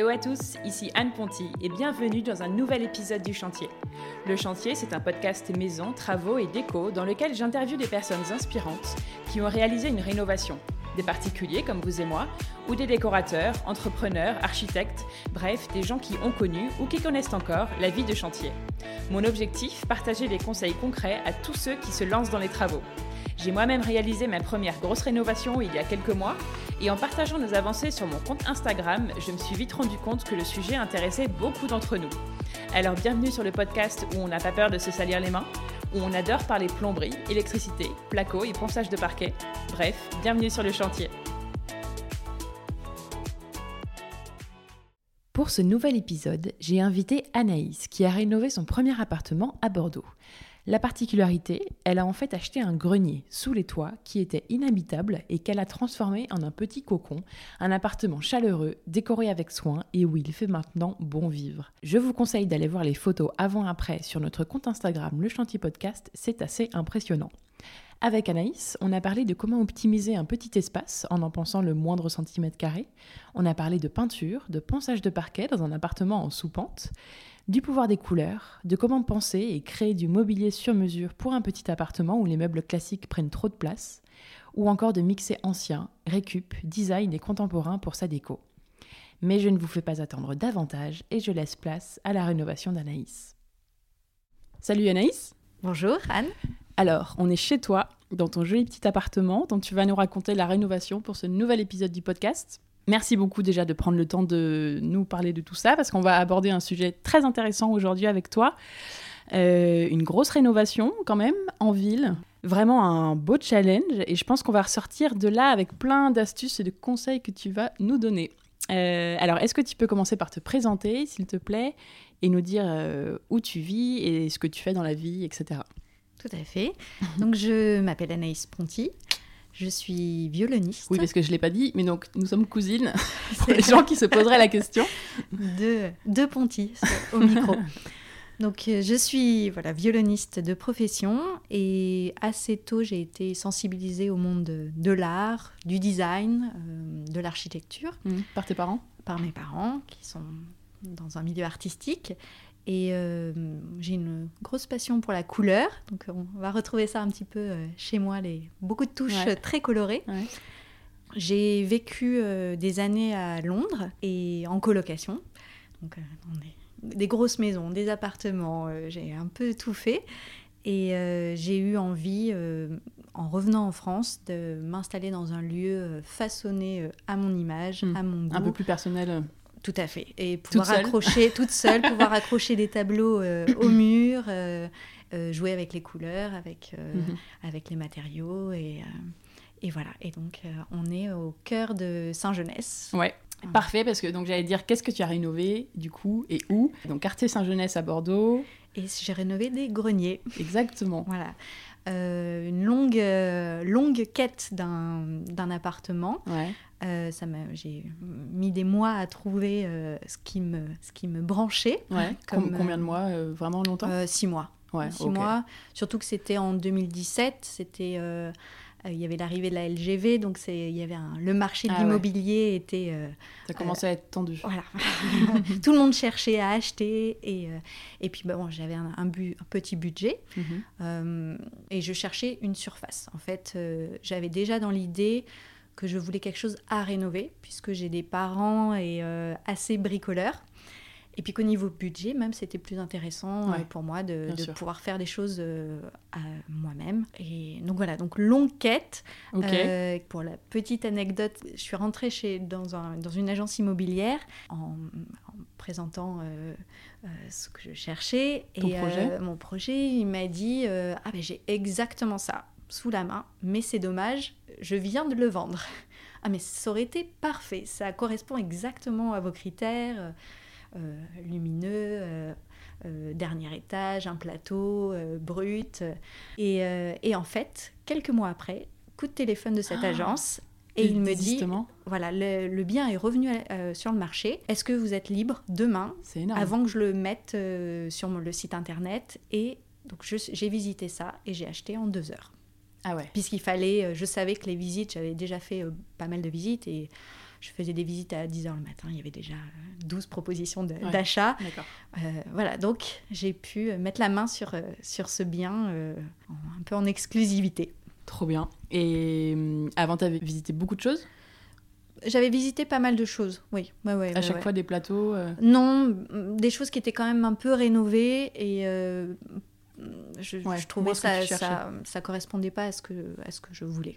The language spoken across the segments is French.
Hello à tous, ici Anne Ponty et bienvenue dans un nouvel épisode du Chantier. Le Chantier, c'est un podcast maison, travaux et déco dans lequel j'interviewe des personnes inspirantes qui ont réalisé une rénovation. Des particuliers comme vous et moi, ou des décorateurs, entrepreneurs, architectes, bref, des gens qui ont connu ou qui connaissent encore la vie de chantier. Mon objectif, partager des conseils concrets à tous ceux qui se lancent dans les travaux. J'ai moi-même réalisé ma première grosse rénovation il y a quelques mois et en partageant nos avancées sur mon compte Instagram, je me suis vite rendu compte que le sujet intéressait beaucoup d'entre nous. Alors bienvenue sur le podcast où on n'a pas peur de se salir les mains, où on adore parler plomberie, électricité, placo et ponçage de parquet. Bref, bienvenue sur le chantier. Pour ce nouvel épisode, j'ai invité Anaïs qui a rénové son premier appartement à Bordeaux. La particularité, elle a en fait acheté un grenier sous les toits qui était inhabitable et qu'elle a transformé en un petit cocon, un appartement chaleureux, décoré avec soin et où il fait maintenant bon vivre. Je vous conseille d'aller voir les photos avant-après sur notre compte Instagram Le Chantier Podcast, c'est assez impressionnant. Avec Anaïs, on a parlé de comment optimiser un petit espace en en pensant le moindre centimètre carré. On a parlé de peinture, de ponçage de parquet dans un appartement en sous-pente du pouvoir des couleurs, de comment penser et créer du mobilier sur mesure pour un petit appartement où les meubles classiques prennent trop de place, ou encore de mixer ancien, récup, design et contemporain pour sa déco. Mais je ne vous fais pas attendre davantage et je laisse place à la rénovation d'Anaïs. Salut Anaïs Bonjour Anne Alors, on est chez toi, dans ton joli petit appartement, dont tu vas nous raconter la rénovation pour ce nouvel épisode du podcast. Merci beaucoup déjà de prendre le temps de nous parler de tout ça, parce qu'on va aborder un sujet très intéressant aujourd'hui avec toi. Euh, une grosse rénovation quand même en ville. Vraiment un beau challenge et je pense qu'on va ressortir de là avec plein d'astuces et de conseils que tu vas nous donner. Euh, alors, est-ce que tu peux commencer par te présenter, s'il te plaît, et nous dire euh, où tu vis et ce que tu fais dans la vie, etc. Tout à fait. Donc, je m'appelle Anaïs Ponty. Je suis violoniste. Oui, parce que je ne l'ai pas dit, mais donc nous sommes cousines, pour les gens qui se poseraient la question. De, de Ponty, au micro. Donc euh, je suis voilà, violoniste de profession et assez tôt j'ai été sensibilisée au monde de, l'art, du design, euh, de l'architecture. Mmh. Par tes parents? Par mes parents qui sont dans un milieu artistique. Et euh, j'ai une grosse passion pour la couleur. Donc on va retrouver ça un petit peu euh, chez moi, les... beaucoup de touches très colorées. J'ai vécu euh, des années à Londres et en colocation. Donc des, des, grosses maisons, des appartements, j'ai un peu tout fait. Et j'ai eu envie, en revenant en France, de m'installer dans un lieu façonné à mon image, hmm. à mon goût. Un peu plus personnel tout à fait. Et pouvoir accrocher toute seule, pouvoir accrocher des tableaux euh, au mur, euh, euh, jouer avec les couleurs, avec, mhm. avec les matériaux. Et, et voilà. Et donc, on est au cœur de Saint-Genès. Ouais. Parfait, parce que donc j'allais dire qu'est-ce que tu as rénové du coup et où? Donc quartier Saint-Genès à Bordeaux. Et j'ai rénové des greniers. Exactement. voilà. une longue, longue quête d'un appartement. Ouais. Euh, j'ai mis des mois à trouver euh, ce, qui me, ce qui me branchait. combien de mois euh, Vraiment longtemps Six mois. six mois. Surtout que c'était en 2017. C'était il y avait l'arrivée de la LGV, donc il y avait le marché de ah l'immobilier était. Ça commençait à être tendu. Voilà. Tout le monde cherchait à acheter et, et puis bon, j'avais un, un, petit budget mhm. et je cherchais une surface. En fait, j'avais déjà dans l'idée que je voulais quelque chose à rénover, puisque j'ai des parents et euh, assez bricoleurs. Et puis qu'au niveau budget, même, c'était plus intéressant euh, pour moi de, pouvoir faire des choses euh, à moi-même. Et donc voilà, donc longue quête. pour la petite anecdote, je suis rentrée chez, dans, un, dans une agence immobilière en, présentant ce que je cherchais. et mon projet, il m'a dit Ah ben j'ai exactement ça sous la main, mais c'est dommage, je viens de le vendre. Ah mais ça aurait été parfait, ça correspond exactement à vos critères, euh, euh, lumineux, euh, dernier étage, un plateau, brut. Et, en fait, quelques mois après, coup de téléphone de cette ah, agence, et il me dit, voilà, le, bien est revenu sur le marché. Est-ce que vous êtes libre demain, avant que je le mette sur le site internet? Et donc j'ai visité ça et j'ai acheté en deux heures. Ah ouais. Puisqu'il fallait, euh, je savais que les visites, j'avais déjà fait euh, pas mal de visites et je faisais des visites à 10h le matin, il y avait déjà 12 propositions d'achat. voilà, donc j'ai pu mettre la main sur, sur ce bien un peu en exclusivité. Trop bien. Et avant, tu avais visité beaucoup de choses? J'avais visité pas mal de choses, oui. Ouais, ouais, à chaque fois des plateaux Non, des choses qui étaient quand même un peu rénovées et je, je trouvais que ça, ça, ça, correspondait pas à ce que, à ce que je voulais.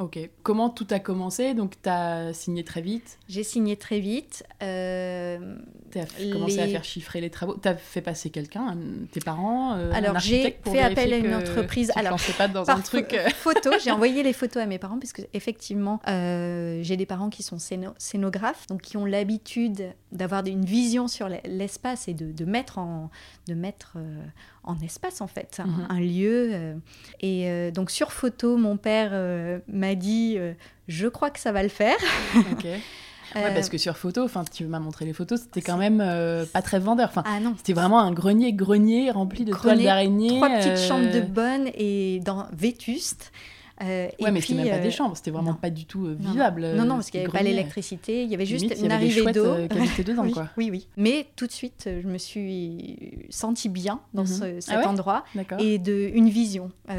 Ok. Comment tout a commencé? Donc, tu as signé très vite J'ai signé très vite. Euh, tu as commencé à faire chiffrer les travaux. Tu as fait passer quelqu'un, tes parents euh, Alors, j'ai fait appel à une entreprise. Alors, je pas dans un truc. Euh, photo, j'ai envoyé les photos à mes parents, parce que, effectivement, euh, j'ai des parents qui sont scénographes, donc qui ont l'habitude d'avoir une vision sur l'espace et de, de, mettre en, de mettre, en espace en fait, mhm. un, lieu. Euh, et euh, donc sur photo, mon père euh, m'a dit je crois que ça va le faire. Ouais, parce que sur photo, enfin, tu m'as montré les photos, c'était quand même pas très vendeur. Enfin, ah non. C'était vraiment un grenier grenier rempli de toiles d'araignée. Trois petites chambres de bonne et dans vétuste. Euh, ouais, mais c'était même pas des euh, chambres, c'était vraiment pas du tout euh, vivable. Non, non, parce qu'il n'y avait pas l'électricité, il y avait juste une arrivée d'eau. dedans, oui, quoi. Oui, oui. Mais tout de suite, je me suis sentie bien dans mhm. cet ah endroit et de une vision. Ah,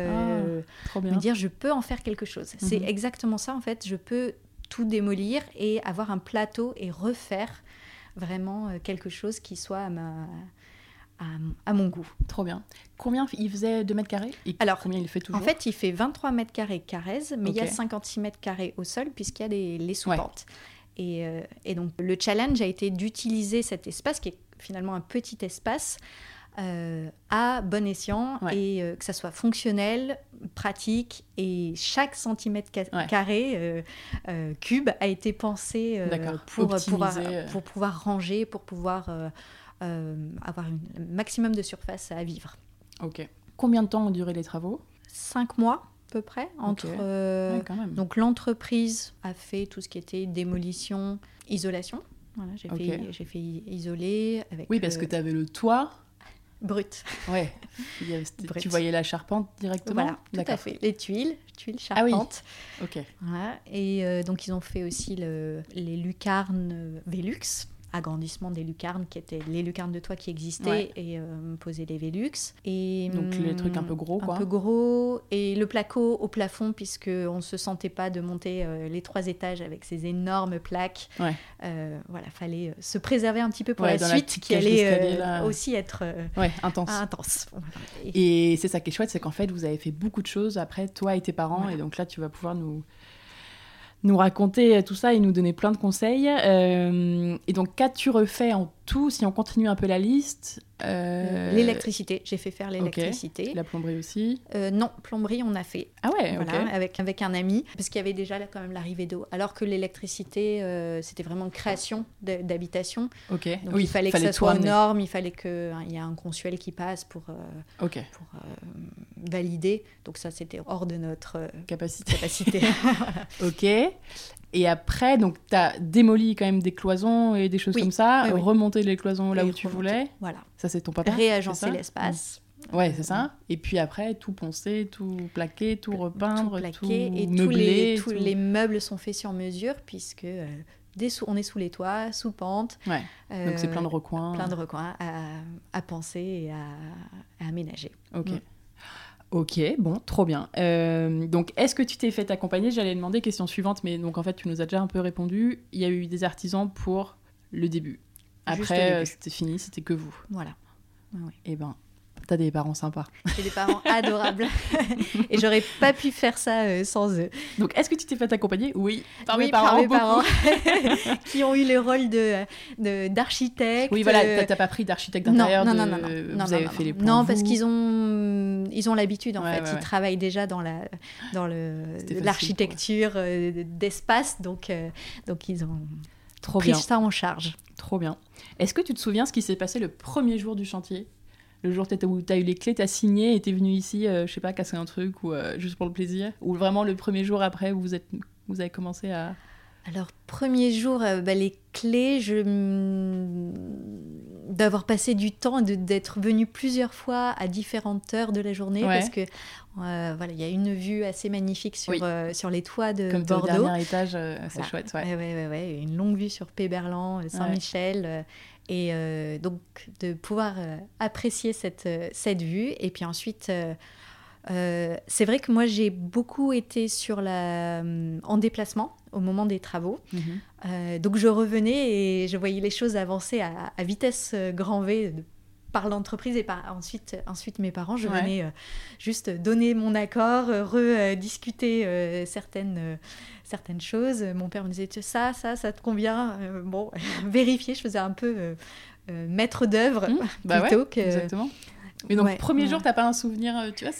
trop bien. Me dire, je peux en faire quelque chose. C'est mhm. exactement ça, en fait. Je peux tout démolir et avoir un plateau et refaire vraiment quelque chose qui soit à ma à, mon goût. Trop bien. Combien il faisait de mètres carrés? Et Alors, combien il fait toujours? En fait, il fait 23 mètres carrés Carrez, mais il y a 56 mètres carrés au sol puisqu'il y a des, les sous-pentes. Et, euh, et, donc, le challenge a été d'utiliser cet espace, qui est finalement un petit espace, euh, à bon escient et euh, que ça soit fonctionnel, pratique. Et chaque centimètre carré, cube, a été pensé pour, pouvoir, pour pouvoir ranger, pour pouvoir avoir un maximum de surface à vivre. Ok. Combien de temps ont duré les travaux? Cinq mois à peu près. Entre, euh, Donc l'entreprise a fait tout ce qui était démolition, isolation. Voilà, j'ai fait, fait, isoler. Avec, oui, parce que tu avais le toit. Brut. Ouais. Tu voyais la charpente directement? Voilà, tout à fait. Les tuiles, tuiles, charpente. Ah oui. Ok. Voilà. Et euh, donc ils ont fait aussi le, les lucarnes Velux agrandissement des lucarnes qui étaient les lucarnes de toit qui existaient et euh, poser les Velux. Et, Donc les trucs un peu gros quoi. Un peu gros et le placo au plafond puisque on ne se sentait pas de monter euh, les trois étages avec ces énormes plaques. Ouais. Euh, voilà, fallait se préserver un petit peu pour la suite qui allait aussi être intense. intense. Et, c'est ça qui est chouette, c'est qu'en fait vous avez fait beaucoup de choses après toi et tes parents et donc là tu vas pouvoir nous nous raconter tout ça et nous donner plein de conseils. Euh, et donc, qu'as-tu refait en tout, si on continue un peu la liste euh, L'électricité, j'ai fait faire l'électricité. La plomberie aussi euh, Non, plomberie, on a fait. Ah ouais, voilà, avec, avec un ami, parce qu'il y avait déjà là, quand même l'arrivée d'eau. Alors que l'électricité, c'était vraiment création d'habitation. Ok. Donc il fallait, que ça soit aux normes, il fallait qu'il hein, y ait un consuel qui passe pour, pour valider. Donc ça, c'était hors de notre capacité. capacité. ok. Et après, donc, tu as démoli quand même des cloisons et des choses comme ça, remonté les cloisons là où tu voulais. Voilà. Ça, c'est ton papa Réagencer l'espace. Ouais, c'est ça. Et puis après, tout poncer, tout plaquer, tout repeindre, tout, plaquer, et Tous les, tous les meubles sont faits sur mesure, puisque euh, on est sous les toits, sous pente. Ouais. Donc c'est plein de recoins. Plein de recoins à, penser et à, aménager. Ok. Mm. Ok, bon, trop bien. Euh, donc, est-ce que tu t'es fait accompagner? J'allais demander question suivante, mais donc en fait, tu nous as déjà un peu répondu. Il y a eu des artisans pour le début. Après, euh, c'était fini, c'était que vous. Voilà. Et eh ben, T'as des parents sympas. J'ai des parents adorables. et j'aurais pas pu faire ça euh, sans eux. Donc, est-ce que tu t'es fait accompagner? Oui, par mes parents. Par mes parents qui ont eu le rôle de, d'architecte. Oui, voilà, t'as pas pris d'architecte d'intérieur Non, non, non, non, non. Vous avez fait les Non, parce qu'ils ont, ils ont l'habitude, en fait. ils travaillent déjà dans, la, dans le, l'architecture euh, d'espace. Donc, euh, donc, ils ont Trop pris ça en charge. Trop bien. Est-ce que tu te souviens ce qui s'est passé le premier jour du chantier? Le jour où tu as eu les clés, tu as signé et tu es venu ici, euh, je sais pas, casser un truc ou euh, juste pour le plaisir? Ou vraiment le premier jour après où vous, êtes, vous avez commencé à. Alors, premier jour, euh, bah, les clés, je d'avoir passé du temps, d'être venu plusieurs fois à différentes heures de la journée parce que euh, voilà, il y a une vue assez magnifique sur, euh, sur les toits de Comme Bordeaux. Comme dernier étage, c'est chouette. Ouais. Ouais, ouais, une longue vue sur Péberlan, Saint-Michel. Et donc de pouvoir apprécier cette, cette vue. Et puis ensuite, euh, c'est vrai que moi j'ai beaucoup été sur la, euh, en déplacement au moment des travaux. Mhm. Euh, donc je revenais et je voyais les choses avancer à, vitesse grand V par l'entreprise et par ensuite, ensuite mes parents. Je venais juste donner mon accord, rediscuter certaines, certaines choses. Mon père me disait ça, ça, ça te convient. bon, vérifier, je faisais un peu maître d'œuvre mmh. bah plutôt que. Exactement. Mais donc, premier jour, t'as pas un souvenir, euh, tu vois,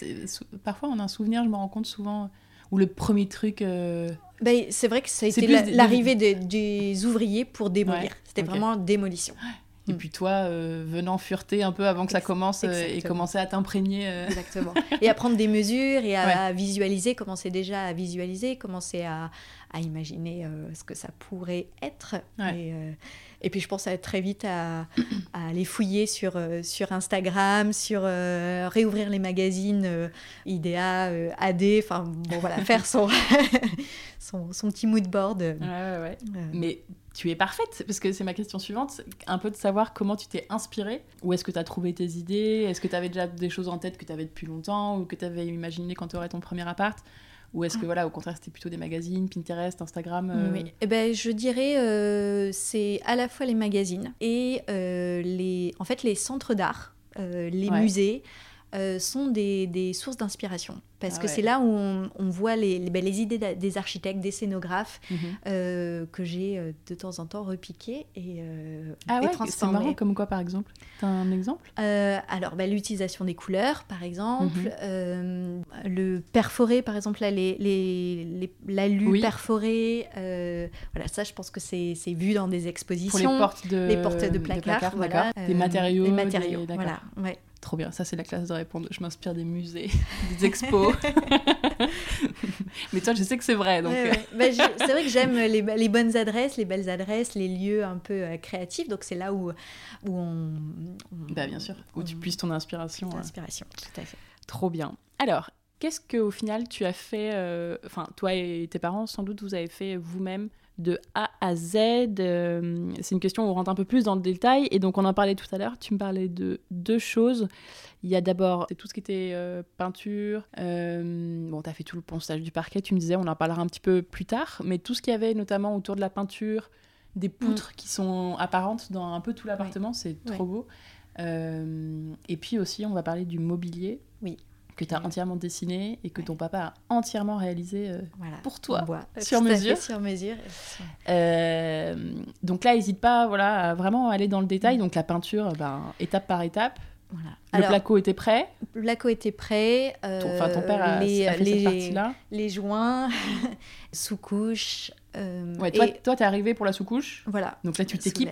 parfois on a un souvenir, je me rends compte souvent, ou le premier truc. Euh, ben, c'est vrai que ça a été l'arrivée des ouvriers pour démolir. C'était vraiment démolition. Et mm. puis toi, euh, venant fureter un peu avant que ça commence et commencer à t'imprégner. Exactement. Et à prendre des mesures et à, visualiser, commencer déjà à visualiser, commencer à, à imaginer ce que ça pourrait être. Et, et puis je pense à très vite à, aller fouiller sur, euh, sur Instagram, sur euh, réouvrir les magazines euh, IDEA, AD, enfin bon voilà, faire son, son, son, petit mood board. Ouais, ouais, ouais. Mais tu es parfaite, parce que c'est ma question suivante, un peu de savoir comment tu t'es inspirée, où est-ce que tu as trouvé tes idées, est-ce que tu avais déjà des choses en tête que tu avais depuis longtemps ou que tu avais imaginé quand tu aurais ton premier appart? Ou est-ce que, voilà, au contraire, c'était plutôt des magazines, Pinterest, Instagram euh? Oui, eh ben, je dirais euh, c'est à la fois les magazines et euh, les, en fait, les centres d'art, les musées. Sont des, des sources d'inspiration parce ah que c'est là où on, voit les, les, ben, les, idées des architectes, des scénographes mhm. euh, que j'ai euh, de temps en temps repiquées et, euh, ah ouais, C'est marrant, comme quoi par exemple Tu as un exemple? Alors, ben, l'utilisation des couleurs par exemple, mhm. le perforé par exemple, là, les, les, l'alu perforé, voilà, ça je pense que c'est, vu dans des expositions. Pour les portes de, les portes de placard, voilà. des matériaux. Des matériaux, voilà. Ouais. Trop bien, ça c'est la classe de répondre. Je m'inspire des musées, des expos. Mais toi, je sais que c'est vrai. Donc... Euh. Bah, c'est vrai que j'aime les, les, bonnes adresses, les belles adresses, les lieux un peu euh, créatifs. Donc c'est là où, où on, Bah, bien sûr, où tu puisses ton inspiration. Ton inspiration, tout à fait. Trop bien. Alors, qu'est-ce qu'au final tu as fait euh, Enfin, toi et tes parents, sans doute, vous avez fait vous-même de A à Z euh, C'est une question où on rentre un peu plus dans le détail. Et donc, on en parlait tout à l'heure. Tu me parlais de deux choses. Il y a d'abord tout ce qui était euh, peinture. Euh, bon, tu as fait tout le ponçage du parquet, tu me disais, on en parlera un petit peu plus tard. Mais tout ce qu'il y avait notamment autour de la peinture, des poutres mm. qui sont apparentes dans un peu tout l'appartement, c'est trop beau. et puis aussi, on va parler du mobilier. Oui que tu as entièrement dessiné et que ton papa a entièrement réalisé euh, pour toi, sur mesure. sur mesure. Euh, donc là, n'hésite pas voilà, à vraiment aller dans le détail. Donc la peinture, ben, étape par étape. Voilà. Le placo était prêt? Le placo était prêt. enfin, ton père a, les, fait cette partie-là? Les joints, sous-couche, euh, ouais, toi, toi, t'es arrivé pour la sous-couche? Voilà. Donc là, tu t'équipes?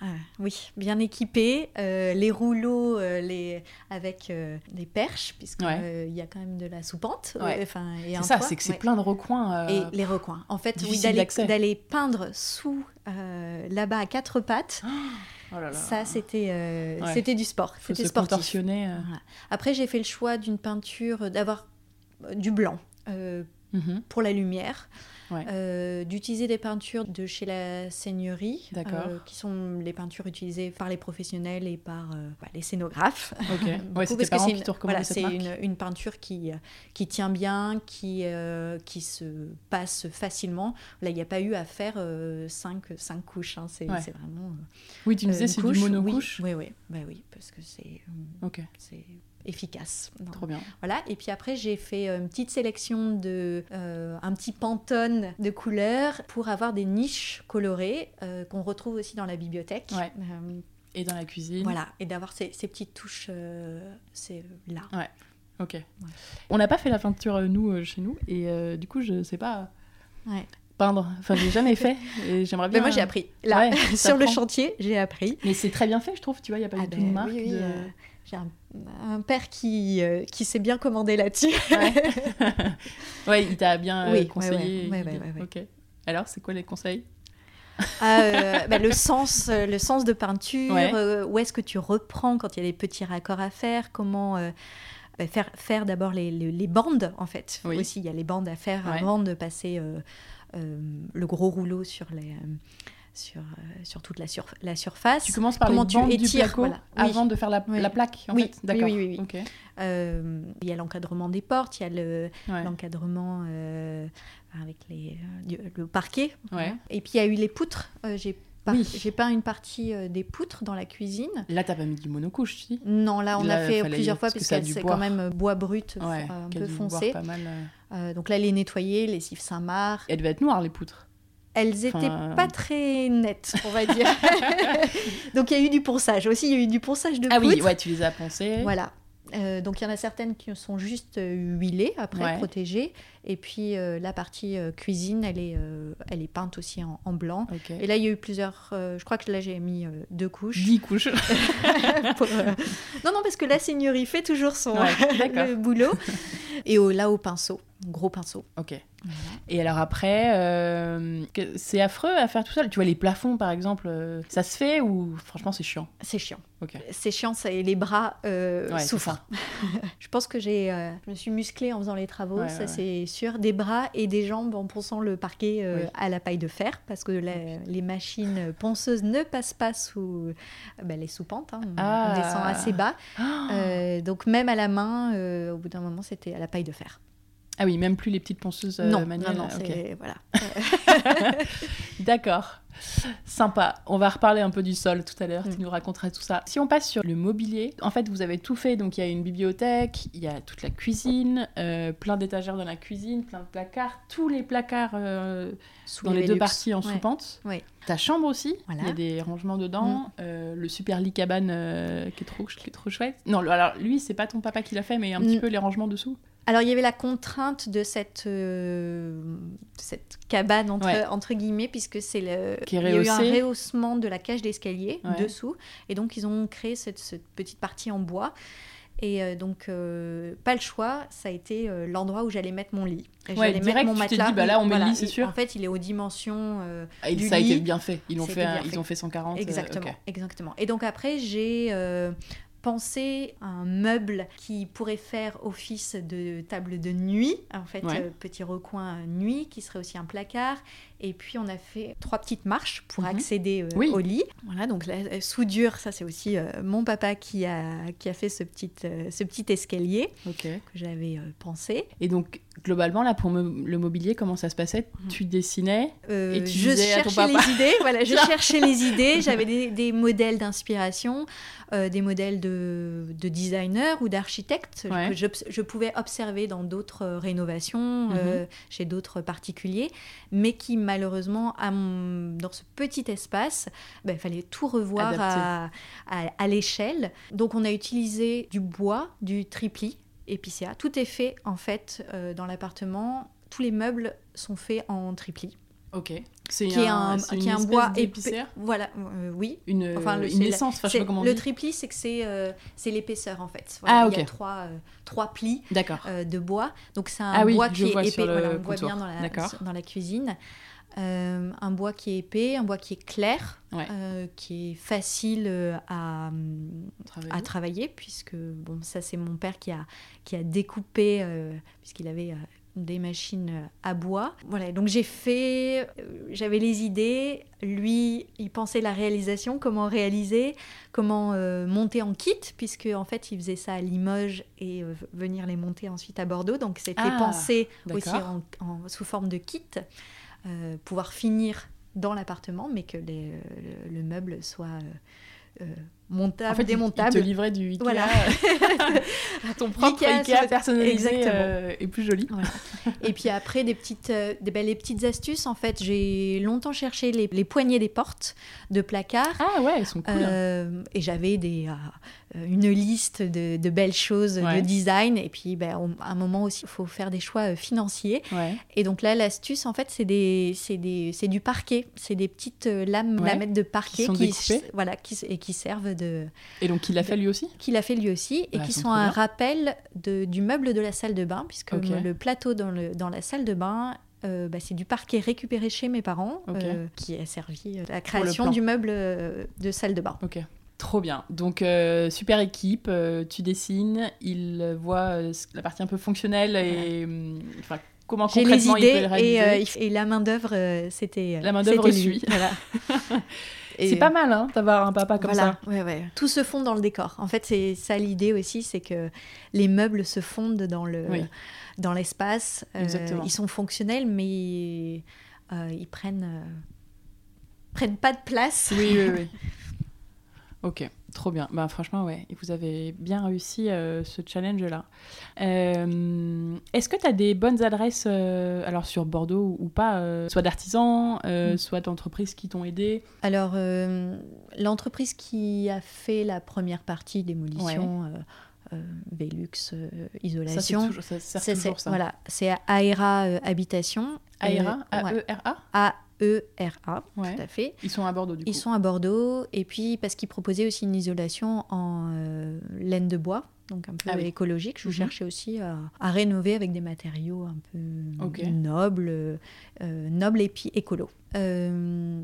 Ah, oui, bien équipé. Euh, les rouleaux euh, les... avec des perches, puisqu'il il y a quand même de la soupente. Enfin, c'est ça, c'est que c'est plein de recoins. Et les recoins. En fait, oui, d'aller peindre sous, là-bas, à quatre pattes. Oh ça, c'était c'était du sport. C'était sportif. Après, j'ai fait le choix d'une peinture, d'avoir du blanc. Mhm. pour la lumière. Euh, d'utiliser des peintures de chez la Seigneurie, euh, qui sont les peintures utilisées par les professionnels et par euh, bah, les scénographes. Ok, c'est une, une, peinture qui, qui tient bien, qui, qui se passe facilement. Là, il n'y a pas eu à faire cinq, cinq couches, hein. c'est vraiment... oui, tu me disais, c'est du monocouche Oui, oui, Bah, oui parce que c'est... Efficace. Trop bien. Voilà, et puis après j'ai fait euh, une petite sélection de euh, un petit pantone de couleurs pour avoir des niches colorées euh, qu'on retrouve aussi dans la bibliothèque. et dans la cuisine. Voilà, et d'avoir ces, ces, petites touches c'est là. Ouais. Ok. On n'a pas fait la peinture nous chez nous et du coup je sais pas. Ouais peindre. Enfin, j'ai jamais fait et j'aimerais bien. Mais moi, j'ai appris. Là, sur le chantier, j'ai appris. Mais c'est très bien fait, je trouve. Tu vois, il y a pas ah du tout de ben marque. Oui, j'ai un, père qui, euh, qui s'est bien commandé là-dessus. Ouais. il t'a bien euh, conseillé. ok. Alors, c'est quoi les conseils? Euh, bah, le, sens, euh, le sens de peinture, Ouais. euh, où est-ce que tu reprends quand il y a des petits raccords à faire, comment euh, bah, faire, faire d'abord les, les- les bandes, en fait. Oui. Aussi, il y a les bandes à faire Ouais. avant de passer euh, euh, le gros rouleau sur, les, euh, sur, euh, sur toute la, sur- la surface. Tu commences par Comment les bandes du étires, voilà. Oui. avant de faire la, Oui. la plaque, en Oui, fait D'accord. oui, oui, oui. Ok. Euh, il y a l'encadrement des portes, il y a le, Ouais. l'encadrement euh, avec les, euh, le parquet. Ouais. Et puis il y a eu les poutres. Euh, j'ai, par- j'ai peint une partie euh, des poutres dans la cuisine. Là, t'as pas mis du monocouche, dis Non, là on Là, a fait plusieurs fois parce que parce c'est quand même euh, bois brut, Ouais, euh, un peu foncé. pas mal. Euh. Euh, donc là les nettoyer, les cifs Saint-Marc. Elles devaient être noires, les poutres. Elles étaient Enfin, pas très nettes, on va dire. donc il y a eu du ponçage aussi, il y a eu du ponçage de Ah oui, poutres. ouais, tu les as poncées. Voilà. Euh, donc il y en a certaines qui sont juste euh, huilées après, Ouais. protégées. Et puis euh, la partie euh, cuisine, elle est, euh, elle est peinte aussi en, en blanc. Et là, il y a eu plusieurs. je crois que là, j'ai mis deux couches. 10 couches. pour, Non, non, parce que la seigneurie fait toujours son Ouais, boulot. Et au, là, au pinceau, gros pinceau. Ok. Et alors après, euh, c'est affreux à faire tout seul. Tu vois, les plafonds, par exemple, ça se fait ou franchement, c'est chiant? C'est chiant. Ok. C'est chiant, ça, et les bras euh, Ouais, souffrent. je pense que j'ai, euh, je me suis musclée en faisant les travaux, Ouais, ça ouais, c'est Des bras et des jambes en ponçant le parquet euh, Oui. à la paille de fer, parce que la- les machines ponceuses ne passent pas sous ben, les sous-pentes. hein. On, Ah. on descend assez bas. Ah Euh, donc même à la main, euh, au bout d'un moment, c'était à la paille de fer. Ah oui, même plus les petites ponceuses euh, non, manuelles. non, non, ok. c'est voilà. D'accord. Sympa. On va reparler un peu du sol tout à l'heure. Mm. Tu nous raconteras tout ça. Si on passe sur le mobilier, en fait, vous avez tout fait. Donc, il y a une bibliothèque, il y a toute la cuisine, euh, plein d'étagères dans la cuisine, plein de placards, tous les placards euh, Sous dans les deux parties en Ouais. sous-pente. Ouais. Ta chambre aussi, Voilà. il y a des rangements dedans. euh, le super lit cabane qui, est trop, qui est trop chouette. Non, alors lui, c'est pas ton papa qui l'a fait, mais un petit Mm. peu les rangements dessous. Alors, il y avait la contrainte de cette, euh, cette cabane, entre, Ouais. entre guillemets, puisque c'est le, Qui est il y a eu un rehaussement de la cage d'escalier Ouais. dessous. Et donc, ils ont créé cette, cette petite partie en bois. Et euh, donc, euh, pas le choix, ça a été euh, l'endroit où j'allais mettre mon lit. Et Ouais, j'allais direct, tu t'es dit, bah là, on met le lit, c'est il- sûr. En fait, il est aux dimensions Ah, du ça a été bien fait. Ils ont, fait, un- ils ont fait 140. euh, Exactement, exactement. Et donc après, j'ai pensé à un meuble qui pourrait faire office de table de nuit, en fait, Ouais. euh, petit recoin nuit, qui serait aussi un placard. Et puis on a fait trois petites marches pour Mhm. accéder euh, Oui. au lit. Voilà, donc la soudure, ça c'est aussi euh, mon papa qui a, qui a fait ce petit, euh, ce petit escalier que j'avais euh, pensé. Et donc, globalement, là, pour me- le mobilier, comment ça se passait? Mhm. Tu dessinais Euh, Et tu je disais à ton cherchais papa. les idées, voilà, je cherchais les idées. J'avais des, des modèles d'inspiration, euh, des modèles de, de designers ou d'architectes Ouais. que je, je pouvais observer dans d'autres rénovations, euh, chez d'autres particuliers, mais qui malheureusement, à mon- dans ce petit espace, ben, il fallait tout revoir à, à- à l'échelle. Donc on a utilisé du bois, du tripli épicéa. Tout est fait en fait euh, dans l'appartement. Tous les meubles sont faits en tripli Ok. C'est qui est un, qui est un bois d'épicéraire Voilà, euh, oui. Une, Enfin, le- une essence, enfin, je sais pas comment le tripli, c'est que c'est euh, c'est l'épaisseur en fait. Ah, Il y a trois, trois plis de bois. Donc c'est un Ah oui, bois qui est épais. Voilà, on le voit bien dans la, D'accord. dans la cuisine. Euh, un bois qui est épais, un bois qui est clair, Ouais. euh, qui est facile euh, à, Travailler. à travailler, puisque bon, ça c'est mon père qui a, qui a découpé, euh, puisqu'il avait des machines à bois. Voilà, donc j'ai fait, j'avais les idées, lui il pensait la réalisation, comment réaliser, comment monter en kit, puisque en fait il faisait ça à Limoges et venir les monter ensuite à Bordeaux, donc c'était Ah, pensé aussi en- sous forme de kit, euh, pouvoir finir dans l'appartement, mais que les- le, le meuble soit euh, euh, montable, En fait, démontable. il te livrait du Ikea. Voilà. Ton propre Ikea, Ikea, personnalisé euh, et plus joli. Voilà. Et puis après, des petites, euh, des, ben, les petites astuces, en fait, j'ai longtemps cherché les, les poignées des portes de placard. Ah ouais, elles sont cool. Euh, et j'avais des, euh, une liste de, de belles choses Ouais. de design. Et puis, ben, on- à un moment aussi, il faut faire des choix euh, financiers. Ouais. Et donc là, l'astuce, en fait, c'est des, du parquet. C'est des petites euh, lames, Ouais. lamettes de parquet découpées. voilà, qui, et qui servent de, Et donc, il l'a fait lui aussi qu'il a fait lui aussi et Ouais, qui sont un bien. rappel de, du meuble de la salle de bain, puisque le plateau dans, le, dans la salle de bain euh, bah, c'est du parquet récupéré chez mes parents euh, qui a servi à la création du meuble euh, de salle de bain. Ok. Trop bien. Donc, euh, super équipe, euh, tu dessines, il voit euh, la partie un peu fonctionnelle et enfin, comment J'ai les concrètement il peut le réaliser. et, et la main d'œuvre, euh, c'était La main-d'œuvre suit. Voilà. Et- C'est pas mal hein, d'avoir un papa comme voilà, ça. ouais, ouais. Tout se fonde dans le décor. En fait, c'est ça l'idée aussi, c'est que les meubles se fondent dans le Oui. dans l'espace. Ils sont fonctionnels, mais ils prennent prennent pas de place. Oui, oui, oui. Ok, trop bien. Bah, franchement, ouais, vous avez bien réussi euh, ce challenge-là. Euh, Est-ce que tu as des bonnes adresses, euh, alors sur Bordeaux ou, pas, soit d'artisans, Mm. soit d'entreprises qui t'ont aidé? Alors, l'entreprise qui a fait la première partie démolition, euh, Velux Ça, c'est isolation, toujours, ça sert c'est- toujours c'est- ça. voilà, c'est euh, laine de bois, donc un peu Ah oui. écologique. Je Mhm. cherchais aussi à, à rénover avec des matériaux un peu nobles, euh, euh, nobles et puis écolo. Euh,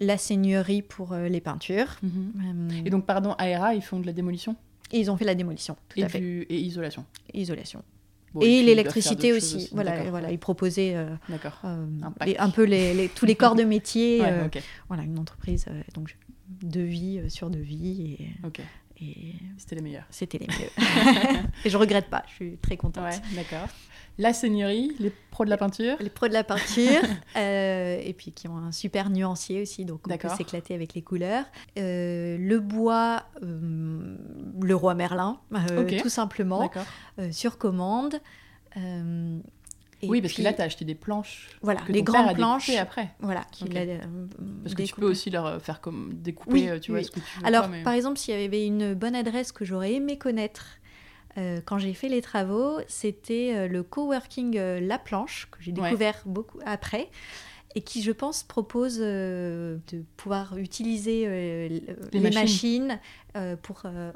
la seigneurie pour les peintures. Mhm. Et donc, pardon, ARA, ils font de la démolition? Et ils ont fait la démolition, tout et, à fait. du- et isolation. Isolation. Bon, et l'électricité aussi. Voilà, voilà, ils proposaient euh, euh, Un pack. les- un peu les, les- tous les corps de métier. Ouais, euh. Voilà, une entreprise, donc devis euh, sur devis et, Ok. Et C'était les meilleurs. c'était les mieux. et je regrette pas, je suis très contente. Ouais, d'accord. La seigneurie, les pros de la peinture. Les pros de la peinture, euh, et puis qui ont un super nuancier aussi, donc on peut s'éclater avec les couleurs. Euh, le bois, euh, le roi Merlin, tout simplement, sur commande. Et Oui, parce puis, que là, tu as acheté des planches. Voilà, que les grandes planches. après. Voilà, qu'il Ok. a, euh, Parce que tu peux aussi leur euh, faire comme découper, Oui, euh, tu vois, oui. ce que tu veux. Alors, mais- par exemple, s'il y avait une bonne adresse que j'aurais aimé connaître euh, quand j'ai fait les travaux, c'était le coworking euh, La Planche, que j'ai Ouais. découvert beaucoup après, et qui, je pense, propose de pouvoir utiliser Les les, machines. machines. Euh, pour. euh,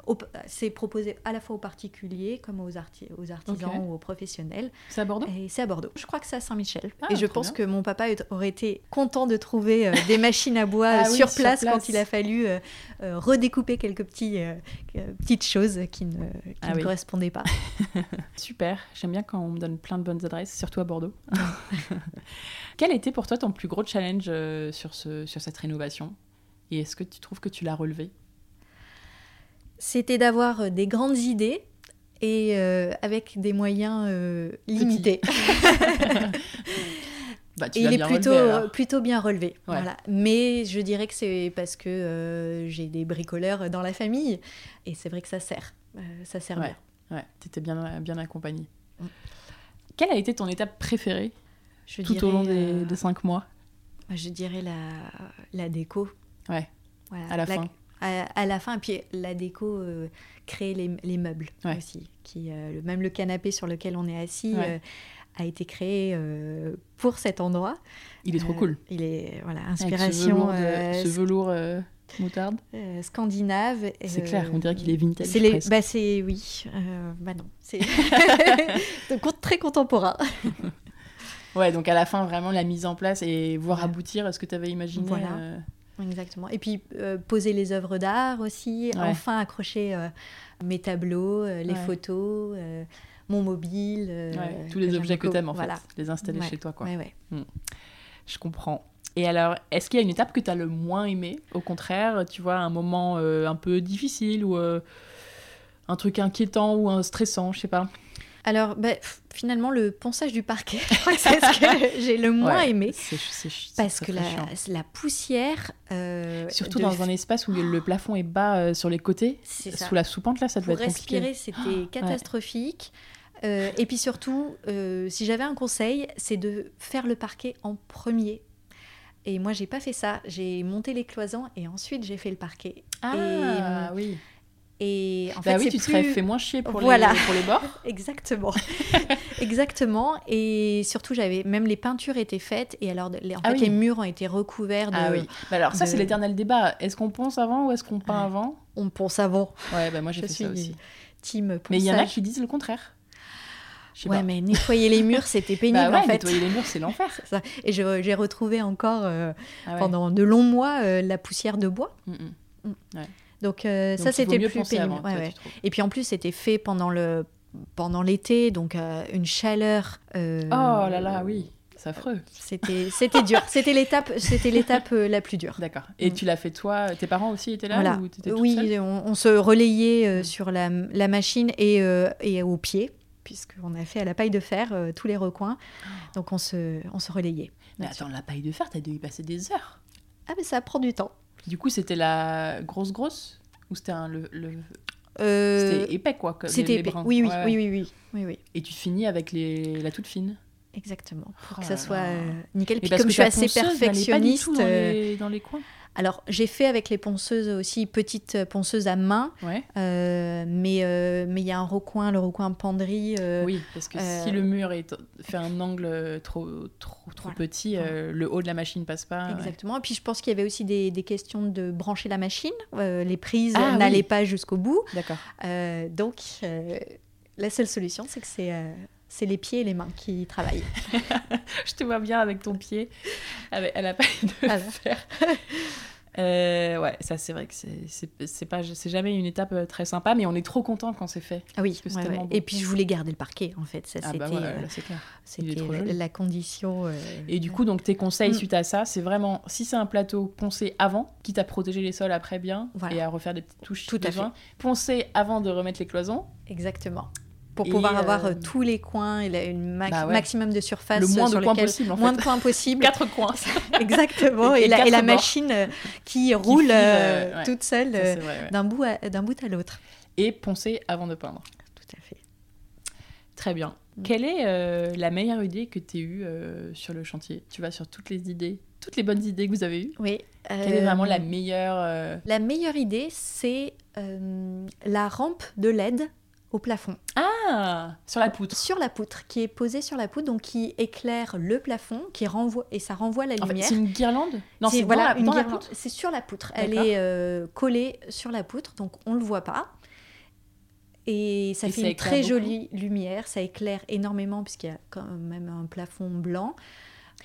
c'est proposé à la fois aux particuliers comme aux, arti- aux artisans ou aux professionnels. C'est à Bordeaux? Et c'est à Bordeaux. Je crois que c'est à Saint-Michel. Ah, et je trop pense bien. que mon papa aurait été content de trouver euh, des machines à bois Ah oui, sur, sur place quand il a fallu redécouper quelques petits, petites choses qui ne, qui Ah ne oui. correspondaient pas. Super, j'aime bien quand on me donne plein de bonnes adresses, surtout à Bordeaux. Quel était pour toi ton plus gros challenge sur, ce, sur cette rénovation? Et est-ce que tu trouves que tu l'as relevé? C'était d'avoir euh, des grandes idées et euh, avec des moyens euh, limités. bah, tu Et il est plutôt, relevé, plutôt bien relevé. Ouais. Voilà. Mais je dirais que c'est parce que euh, j'ai des bricoleurs dans la famille et c'est vrai que ça sert. Ça sert Ouais. bien. Ouais, t'étais bien, bien accompagnée. Mm. Quelle a été ton étape préférée Je tout dirais, au long des, des cinq mois? Je dirais la, la déco. Ouais, Voilà, à la fin. À, à la fin, et puis la déco, euh, créer les, les meubles Ouais. aussi. Qui, euh, même le canapé sur lequel on est assis Ouais. euh, a été créé pour cet endroit. Il est trop cool. Il est, voilà, Avec ce inspiration velours, de- ce velours moutarde. scandinave. C'est clair, on dirait qu'il est vintage. C'est les, bah c'est oui, bah non, c'est très contemporain. Ouais, donc à la fin, vraiment la mise en place et voir aboutir ce que tu avais imaginé. Voilà. euh, Exactement. Et puis euh, poser les œuvres d'art aussi, Ouais. enfin accrocher euh, mes tableaux, euh, les Ouais. photos, mon mobile. ouais, tous les objets que tu aimes en voilà. fait, les installer chez toi. quoi. Ouais. Je comprends. Et alors, est-ce qu'il y a une étape que tu as le moins aimé Au contraire, tu vois, un moment un peu difficile ou un truc inquiétant ou un stressant, je sais pas? Alors bah, pff, finalement le ponçage du parquet, je crois que c'est ce que j'ai le moins Ouais, aimé. c'est- c'est- c'est Parce que la, poussière. euh, Surtout de- dans un espace où le plafond est bas euh, sur les côtés, ça. sous la soupente là, ça devait être compliqué. respirer, c'était catastrophique. Euh, et puis surtout, euh, si j'avais un conseil, c'est de faire le parquet en premier. Et moi, j'ai pas fait ça. J'ai monté les cloisons et ensuite j'ai fait le parquet. Ah Et- oui. Et en bah fait, oui, tu te plus... serais fait moins chier pour, Voilà. les, pour les bords. Exactement. Exactement. Et surtout, j'avais même les peintures étaient faites et alors les, en Ah fait, oui. les murs ont été recouverts de. Ah oui. Bah alors ça, de- c'est l'éternel débat. Est-ce qu'on ponce avant ou est-ce qu'on peint Ouais. avant? On ponce avant. Ouais, bah moi j'ai fait suis ça aussi. team Mais il y en a qui disent le contraire. Ouais, pas. mais nettoyer les murs, c'était pénible Bah ouais, en fait. nettoyer les murs, c'est l'enfer. Et j'ai retrouvé encore euh, Ah ouais. pendant de longs mois euh, la poussière de bois. Mm, mm. Donc euh, Donc, ça, c'était plus pénible. avant, Ouais, ouais. Et puis en plus, c'était fait pendant le pendant l'été, donc euh, une chaleur. euh, Oh là là, oui, c'est affreux. C'était c'était dur. C'était l'étape c'était l'étape la plus dure. D'accord. Et Mm. tu l'as fait toi Tes parents aussi étaient là Voilà. ou Oui, on, on se relayait Mm. sur la, la machine et, et au pied, puisqu'on a fait à la paille de fer euh, tous les recoins. Donc on se, on se relayait. Mais attends, la paille de fer, t'as dû y passer des heures. Ah, mais ça prend du temps. Du coup, c'était la grosse grosse Ou c'était un, le, le- Euh, C'était épais, quoi. C'était épais. Oui, oui, Ouais, oui, oui, oui, oui, oui, Et tu finis avec les... la toute fine. exactement. Pour Oh que là ça soit euh, nickel. Et Puis parce comme que je suis assez tout perfectionniste, dans, euh, les... dans les coins. Alors j'ai fait avec les ponceuses aussi, petites ponceuses à main, Ouais. euh, mais euh, mais il y a un recoin, le recoin penderie. euh, Oui, parce que si le mur est... fait un angle trop, trop, trop Voilà. petit, le haut de la machine passe pas. ouais. Exactement. Et puis je pense qu'il y avait aussi des, des questions de brancher la machine. Les prises Ah, n'allaient oui. pas jusqu'au bout. D'accord. Donc la seule solution, c'est que c'est c'est les pieds et les mains qui travaillent. Je te vois bien avec ton pied, avec, à la paille de Voilà. fer. Euh, ouais, ça c'est vrai que c'est- pas c'est jamais une étape euh, très sympa, mais on est trop content quand c'est fait. Ah oui. ouais, ouais. Et puis je voulais garder le parquet en fait. Ça Ah c'était bah ouais, euh, c'était trop la, condition. euh, Et du coup, donc tes conseils Mm. suite à ça, c'est vraiment si c'est un plateau, poncer avant, quitte à protéger les sols après bien Voilà. et à refaire des petites touches Tout à besoin. Poncer avant de remettre les cloisons, exactement. Pour Et, pouvoir avoir euh, euh, tous les coins et la- une max- bah ouais. maximum de surface le moins sur de coins lequel- possible en moins de coins possible. Quatre coins. Exactement. Et- la, et machine euh, qui roule file, euh, euh, ouais. toute seule euh, ouais. d'un bout à, d'un bout à l'autre. Et poncer avant de peindre. Tout à fait. Très bien. Mm. Quelle est euh, la meilleure idée que tu as eue euh, sur le chantier? Tu vas sur toutes les idées, toutes les bonnes idées que vous avez eues? Oui. Quelle est vraiment la euh, meilleure euh, La meilleure idée, c'est euh, la rampe de LED au plafond, Ah Sur la poutre. sur la poutre, qui est posée sur la poutre, donc qui éclaire le plafond, qui renvoie et ça renvoie la En lumière. c'est une guirlande? Non, c'est voilà, dans, la, poutre? C'est sur la poutre. Elle est euh, collée sur la poutre, donc on le voit pas. Et ça Et fait ça une très beaucoup jolie lumière, ça éclaire énormément puisqu'il y a quand même un plafond blanc.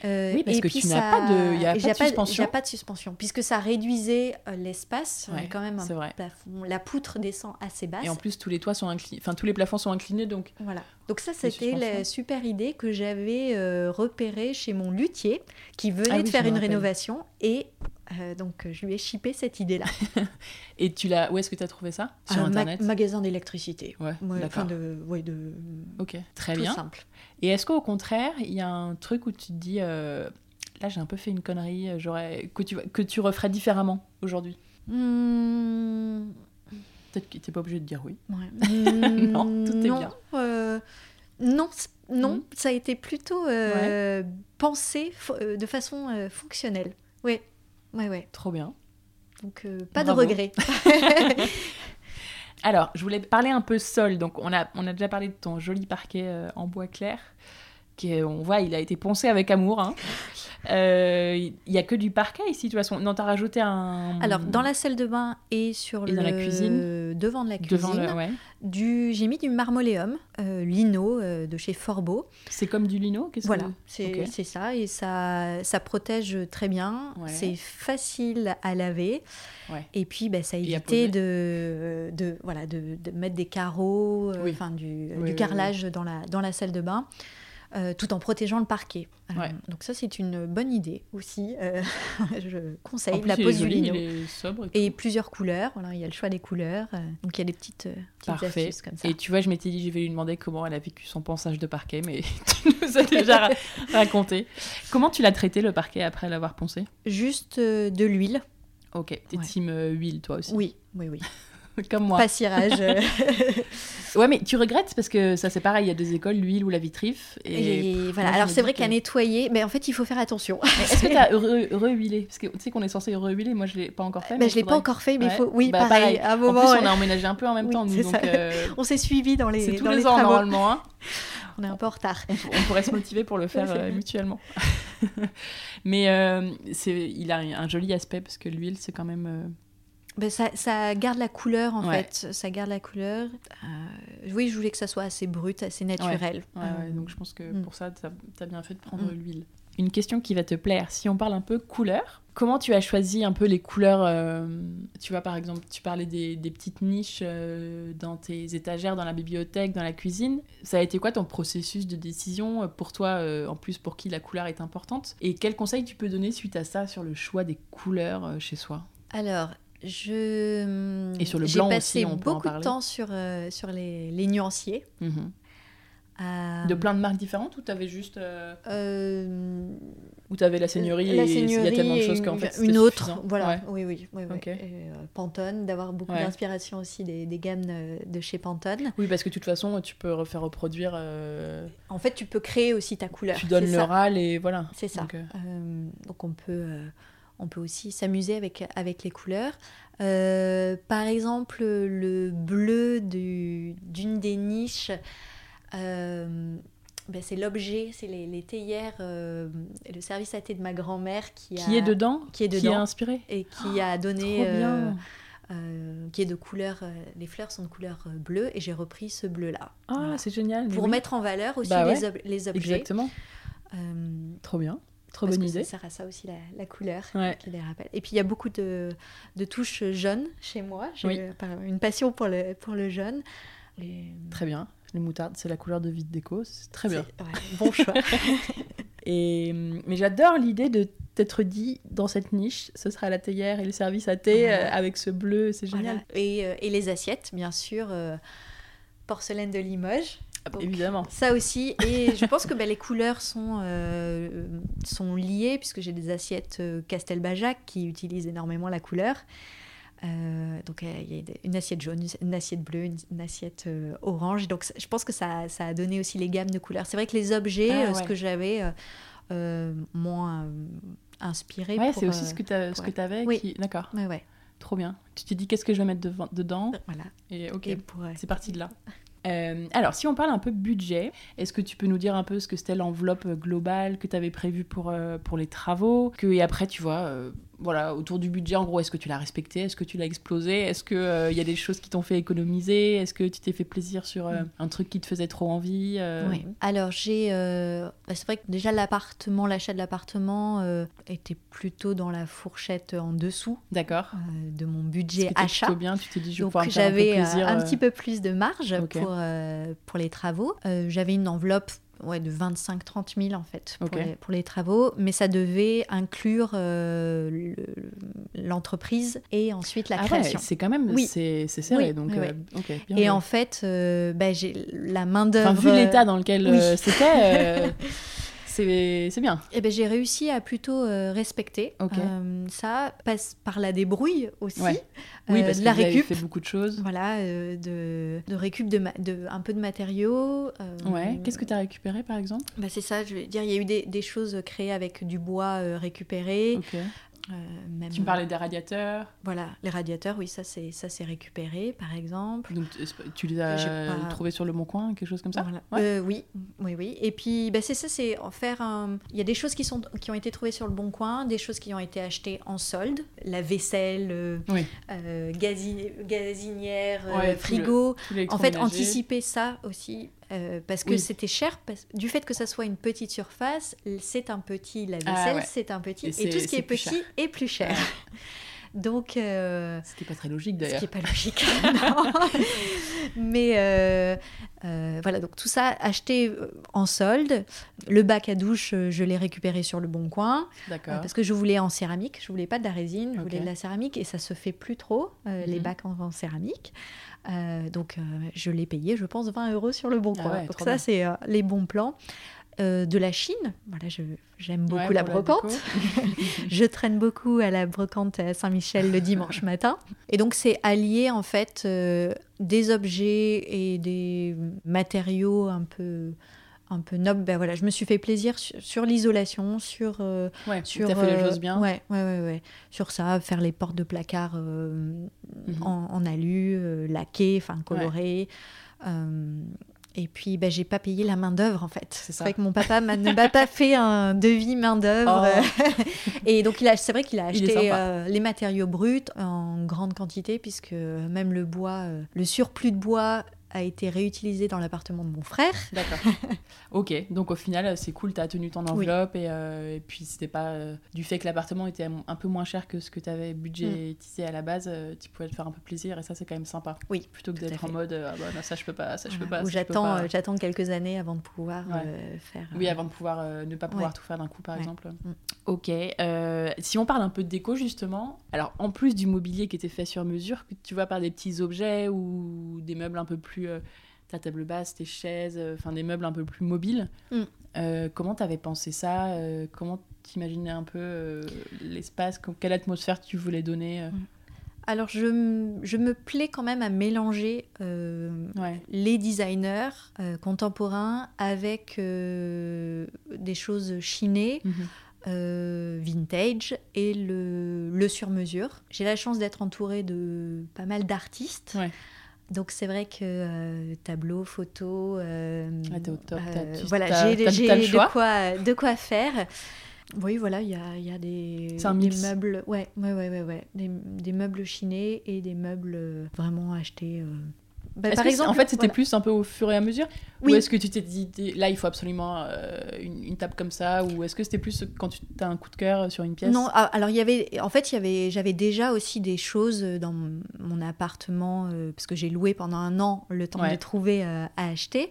Euh, Oui, parce et que puis tu n'as pas de- il y a pas de suspension. Il n'y a pas de suspension, puisque ça réduisait euh, l'espace. Ouais, quand même un vrai. plafond. La poutre descend assez basse. Et en plus, tous les toits sont inclinés. Enfin, tous les plafonds sont inclinés, donc. Voilà. Donc ça, c'était la super idée que j'avais euh, repérée chez mon luthier, qui venait Ah oui, de faire une rénovation. Et euh, donc, je lui ai chippé cette idée-là. Et tu l'as. Où est-ce que tu as trouvé ça? Sur ma- internet? magasin d'électricité. Ouais, Ouais, d'accord. de, ouais, de Ok, très tout bien. simple. Et est-ce qu'au contraire, il y a un truc où tu te dis, euh, là j'ai un peu fait une connerie, euh, j'aurais que tu que tu referais différemment aujourd'hui? Hmm, Peut-être que t'es pas obligé de dire oui. ouais. Non, tout est non, bien. non, non, Mhm. ça a été plutôt pensé de façon fonctionnelle. Ouais, ouais, ouais. Trop bien. Donc euh, pas Bravo. de regrets. Alors, je voulais parler un peu sol. Donc, on a, on a déjà parlé de ton joli parquet euh, en bois clair. On voit, il a été poncé avec amour. hein. Euh, Il y a que du parquet ici, de toute façon. Non, t'as rajouté un. Alors dans la salle de bain et sur Et le dans la cuisine devant de la cuisine, Devant le. Ouais. du j'ai mis du marmoléum euh, lino euh, de chez Forbeau. C'est comme du lino qu'est-ce Voilà, que- c'est ça et ça ça protège très bien. Ouais. C'est facile à laver. Ouais. Et puis bah, ça poser. de, de voilà de, de mettre des carreaux, euh, Oui. enfin du, Oui, du oui, carrelage dans la dans la salle de bain. Euh, tout en protégeant le parquet. Ouais. donc ça c'est une bonne idée aussi. Euh, je conseille En plus, la pose du lino. Et, plusieurs couleurs, il y a le choix des couleurs. euh, donc il y a des petites, petites astuces comme ça. Et tu vois, je m'étais dit, je vais lui demander comment elle a vécu son ponçage de parquet, mais tu nous as déjà ra- raconté. Comment tu l'as traité le parquet après l'avoir poncé? Juste de l'huile. Ok, t'es Ouais. team huile toi aussi. Oui, oui, oui. Comme moi. Pas cirage. euh, Ouais, mais tu regrettes parce que ça c'est pareil, il y a deux écoles, l'huile ou la vitrif. Et, voilà. Alors c'est vrai qu'à nettoyer, mais en fait il faut faire attention. Est-ce que t'as re- re-huilé? Parce que tu sais qu'on est censé re-huiler, moi je l'ai pas encore fait. Bah, mais je l'ai faudrait- pas encore fait, mais il Ouais. faut. Oui, Bah, pareil. pareil. À un En moment, plus, on euh, a emménagé un peu en même Oui, temps, nous, c'est donc euh, on s'est suivis dans les, c'est tous dans les, les ans travaux. normalement. hein. On est un peu en retard. on, on pourrait se motiver pour le faire euh, mutuellement. Mais euh, il a un, un joli aspect parce que l'huile, c'est quand même. Ben, ça, ça garde la couleur en Ouais. fait, ça garde la couleur. Euh, oui, je voulais que ça soit assez brut, assez naturel. Ouais, Euh, donc je pense que mm. pour ça, t'as as bien fait de prendre Mm. l'huile. Une question qui va te plaire, si on parle un peu couleur, comment tu as choisi un peu les couleurs euh, Tu vois, par exemple, tu parlais des, des petites niches euh, dans tes étagères, dans la bibliothèque, dans la cuisine. Ça a été quoi ton processus de décision pour toi, euh, en plus pour qui la couleur est importante? Et quels conseils tu peux donner suite à ça sur le choix des couleurs chez soi? Alors, je. Et sur le J'ai blanc passé aussi, on peut en beaucoup de temps sur, euh, sur les, les nuanciers. Mhm. Euh, De plein de marques différentes ou t'avais juste. euh, euh, Ou t'avais la seigneurie la et il y a tellement de choses qu'en fait. une autre, suffisant. voilà. Ouais. Oui, oui, oui, Pantone, d'avoir beaucoup Ouais. d'inspiration aussi des, des gammes de, de chez Pantone. Oui, parce que de toute façon, tu peux refaire reproduire. En fait, tu peux créer aussi ta couleur. tu donnes le ça. râle et voilà. C'est ça. Donc, donc on peut, on peut aussi s'amuser avec, avec les couleurs. Euh, par exemple, le bleu du- d'une des niches, euh, ben, c'est l'objet, c'est les, les théières euh, le service à thé de ma grand-mère qui, qui est dedans qui est Qui dedans. est inspiré et qui a donné, euh, qui est de couleur, euh, les fleurs sont de couleur bleue et j'ai repris ce bleu-là. Ah, Voilà. c'est génial. Pour oui. mettre en valeur aussi Bah les, ouais, ob- les objets. Exactement. Euh, Trop bien. Trop parce bonne que idée. Ça sert à ça aussi la, la couleur Ouais. qui les rappelle. Et puis il y a beaucoup de, de touches jaunes chez moi. J'ai Oui. euh, une passion pour le, pour le jaune. Très bien. Les moutardes, c'est la couleur de vide déco. C'est très bien. ouais, bon choix. Et, mais j'adore l'idée de t'être dit dans cette niche, ce sera la théière et le service à thé euh, avec ce bleu. C'est Voilà. génial. Et, euh, et les assiettes, bien sûr, euh, porcelaine de Limoges. Donc, Évidemment. Ça aussi, et je pense que bah, les couleurs sont, euh, sont liées, puisque j'ai des assiettes euh, Castelbajac qui utilisent énormément la couleur. Euh, donc il y a une assiette jaune, une assiette bleue, une, une assiette euh, orange. Donc je pense que ça, ça a donné aussi les gammes de couleurs. C'est vrai que les objets, Ah, ce que j'avais, m'ont euh, inspiré. Ouais, c'est aussi ce que tu avais. Oui. Qui... D'accord. Ouais, ouais, Trop bien. Tu t'es dit qu'est-ce que je vais mettre dedans? Voilà. Et ok. Et pour, C'est parti de là. Euh, alors, si on parle un peu budget, est-ce que tu peux nous dire un peu ce que c'était l'enveloppe globale que tu avais prévue pour, euh, pour les travaux? Et après, tu vois, euh, voilà, autour du budget, en gros, est-ce que tu l'as respecté? Est-ce que tu l'as explosé? Est-ce qu'il y a des choses qui t'ont fait économiser? Est-ce que tu t'es fait plaisir sur euh, un truc qui te faisait trop envie euh, Ouais. Alors j'ai, euh, bah, c'est vrai que déjà l'appartement, l'achat de l'appartement euh, était plutôt dans la fourchette en dessous D'accord. euh, de mon budget achat. plutôt bien, tu t'es dit, je vais Donc un j'avais euh, un euh, petit peu plus de marge pour, euh, pour les travaux. Euh, j'avais une enveloppe ouais, de 25-30 000 en fait pour, les, pour les travaux, mais ça devait inclure euh, le- l'entreprise et ensuite la ah ouais, création. c'est quand même, Oui. c'est serré, Oui, donc oui, euh, bien et en fait, euh, bah, j'ai la main d'œuvre. Enfin, vu l'état dans lequel c'était, c'est bien. Eh ben, j'ai réussi à plutôt euh, respecter. Ok. Euh, ça passe par la débrouille aussi. Ouais. Oui, euh, parce de que la vous avez récup. fait beaucoup de choses. Voilà, euh, de, de récup de, un peu de matériaux. euh, Ouais. Qu'est-ce que tu as récupéré par exemple? Bah, C'est ça, je veux dire, il y a eu des, des choses créées avec du bois euh, récupéré. Ok. Euh, même, Tu me parlais des radiateurs. Voilà, les radiateurs, oui, ça c'est ça c'est récupéré, par exemple. Donc tu- les as pas- trouvés sur le bon coin, quelque chose comme ça Voilà. Ouais. Euh, oui, oui, oui. Et puis, bah, c'est ça, c'est en faire un... Il y a des choses qui, sont, qui ont été trouvées sur le Bon Coin, des choses qui ont été achetées en solde, la vaisselle, euh, Oui. euh, gazinière, euh, Ouais, frigo. En fait, anticiper ça aussi, euh, parce que Oui. c'était cher, parce... du fait que ça soit une petite surface, c'est un petit, la Ah, ouais. c'est un petit, Et tout ce qui est petit cher. est plus cher. Donc, euh, Ce qui n'est pas très logique ce d'ailleurs. qui n'est pas logique. Mais euh, euh, voilà, donc tout ça acheté en solde. Le bac à douche, je l'ai récupéré sur le bon coin D'accord. parce que je voulais en céramique. Je voulais pas de la résine, je voulais de la céramique et ça se fait plus trop, les Mhm. bacs en, en céramique. Donc je l'ai payé, je pense, 20 euros sur le bon Ah coin. ouais, donc ça, c'est les bons plans. Euh, de la Chine, voilà, je- j'aime beaucoup Ouais, la brocante. Je traîne beaucoup à la brocante à Saint-Michel le dimanche matin. Et donc, c'est allier en fait euh, des objets et des matériaux un peu, un peu nobles. Ben voilà, je me suis fait plaisir sur, sur l'isolation, sur. euh, Ouais, sur as fait les choses bien. Ouais, ouais, ouais, ouais. Sur ça, faire les portes de placard euh, Mhm. en, en alu, euh, laquées, enfin colorées. Et puis, bah, j'ai pas payé la main d'œuvre en fait. C'est vrai que mon papa ne m'a pas fait un devis main d'œuvre. Oh. et donc, c'est vrai qu'il a acheté euh, les matériaux bruts en grande quantité, puisque même le bois, euh, le surplus de bois a été réutilisé dans l'appartement de mon frère. D'accord. ok, donc au final, c'est cool, tu as tenu ton enveloppe et, euh, et, puis c'était pas euh, du fait que l'appartement était un peu moins cher que ce que tu avais budgétisé à la base, euh, tu pouvais te faire un peu plaisir et ça, c'est quand même sympa. Oui. Plutôt que d'être en mode ah bah, non, ça, je peux pas, ça, je peux pas. Ou j'attends, j'attends quelques années avant de pouvoir faire. Oui, avant de pouvoir ne pas pouvoir tout faire d'un coup, par exemple. Mm. Ok. si on parle un peu de déco, justement, alors en plus du mobilier qui était fait sur mesure, que tu vois par des petits objets ou des meubles un peu plus euh, ta table basse, tes chaises, euh, enfin des meubles un peu plus mobiles. Mm. Euh, comment tu avais pensé ça Comment t'imaginais un peu l'espace Quelle atmosphère tu voulais donner mm. Alors, je, je, me plais quand même à mélanger les designers contemporains avec des choses chinées. Mhm. vintage et le, le sur-mesure. J'ai la chance d'être entourée de pas mal d'artistes. Ouais. Donc c'est vrai que euh, tableau, photo, euh, ah, au top, euh, voilà, j'ai de quoi, de quoi faire. Oui, voilà, il y a, y a, des, des meubles, ouais, ouais, ouais, ouais, ouais. Des, des, meubles chinés et des meubles vraiment achetés bah, par exemple, en fait, c'était plus un peu au fur et à mesure Ou est-ce que tu t'es dit, là, il faut absolument euh, une, table comme ça Ou est-ce que c'était plus quand tu as un coup de cœur sur une pièce? Non, ah, alors il y avait, en fait, il y avait, j'avais déjà aussi des choses dans mon appartement, euh, parce que j'ai loué pendant un an le temps de trouver euh, à acheter.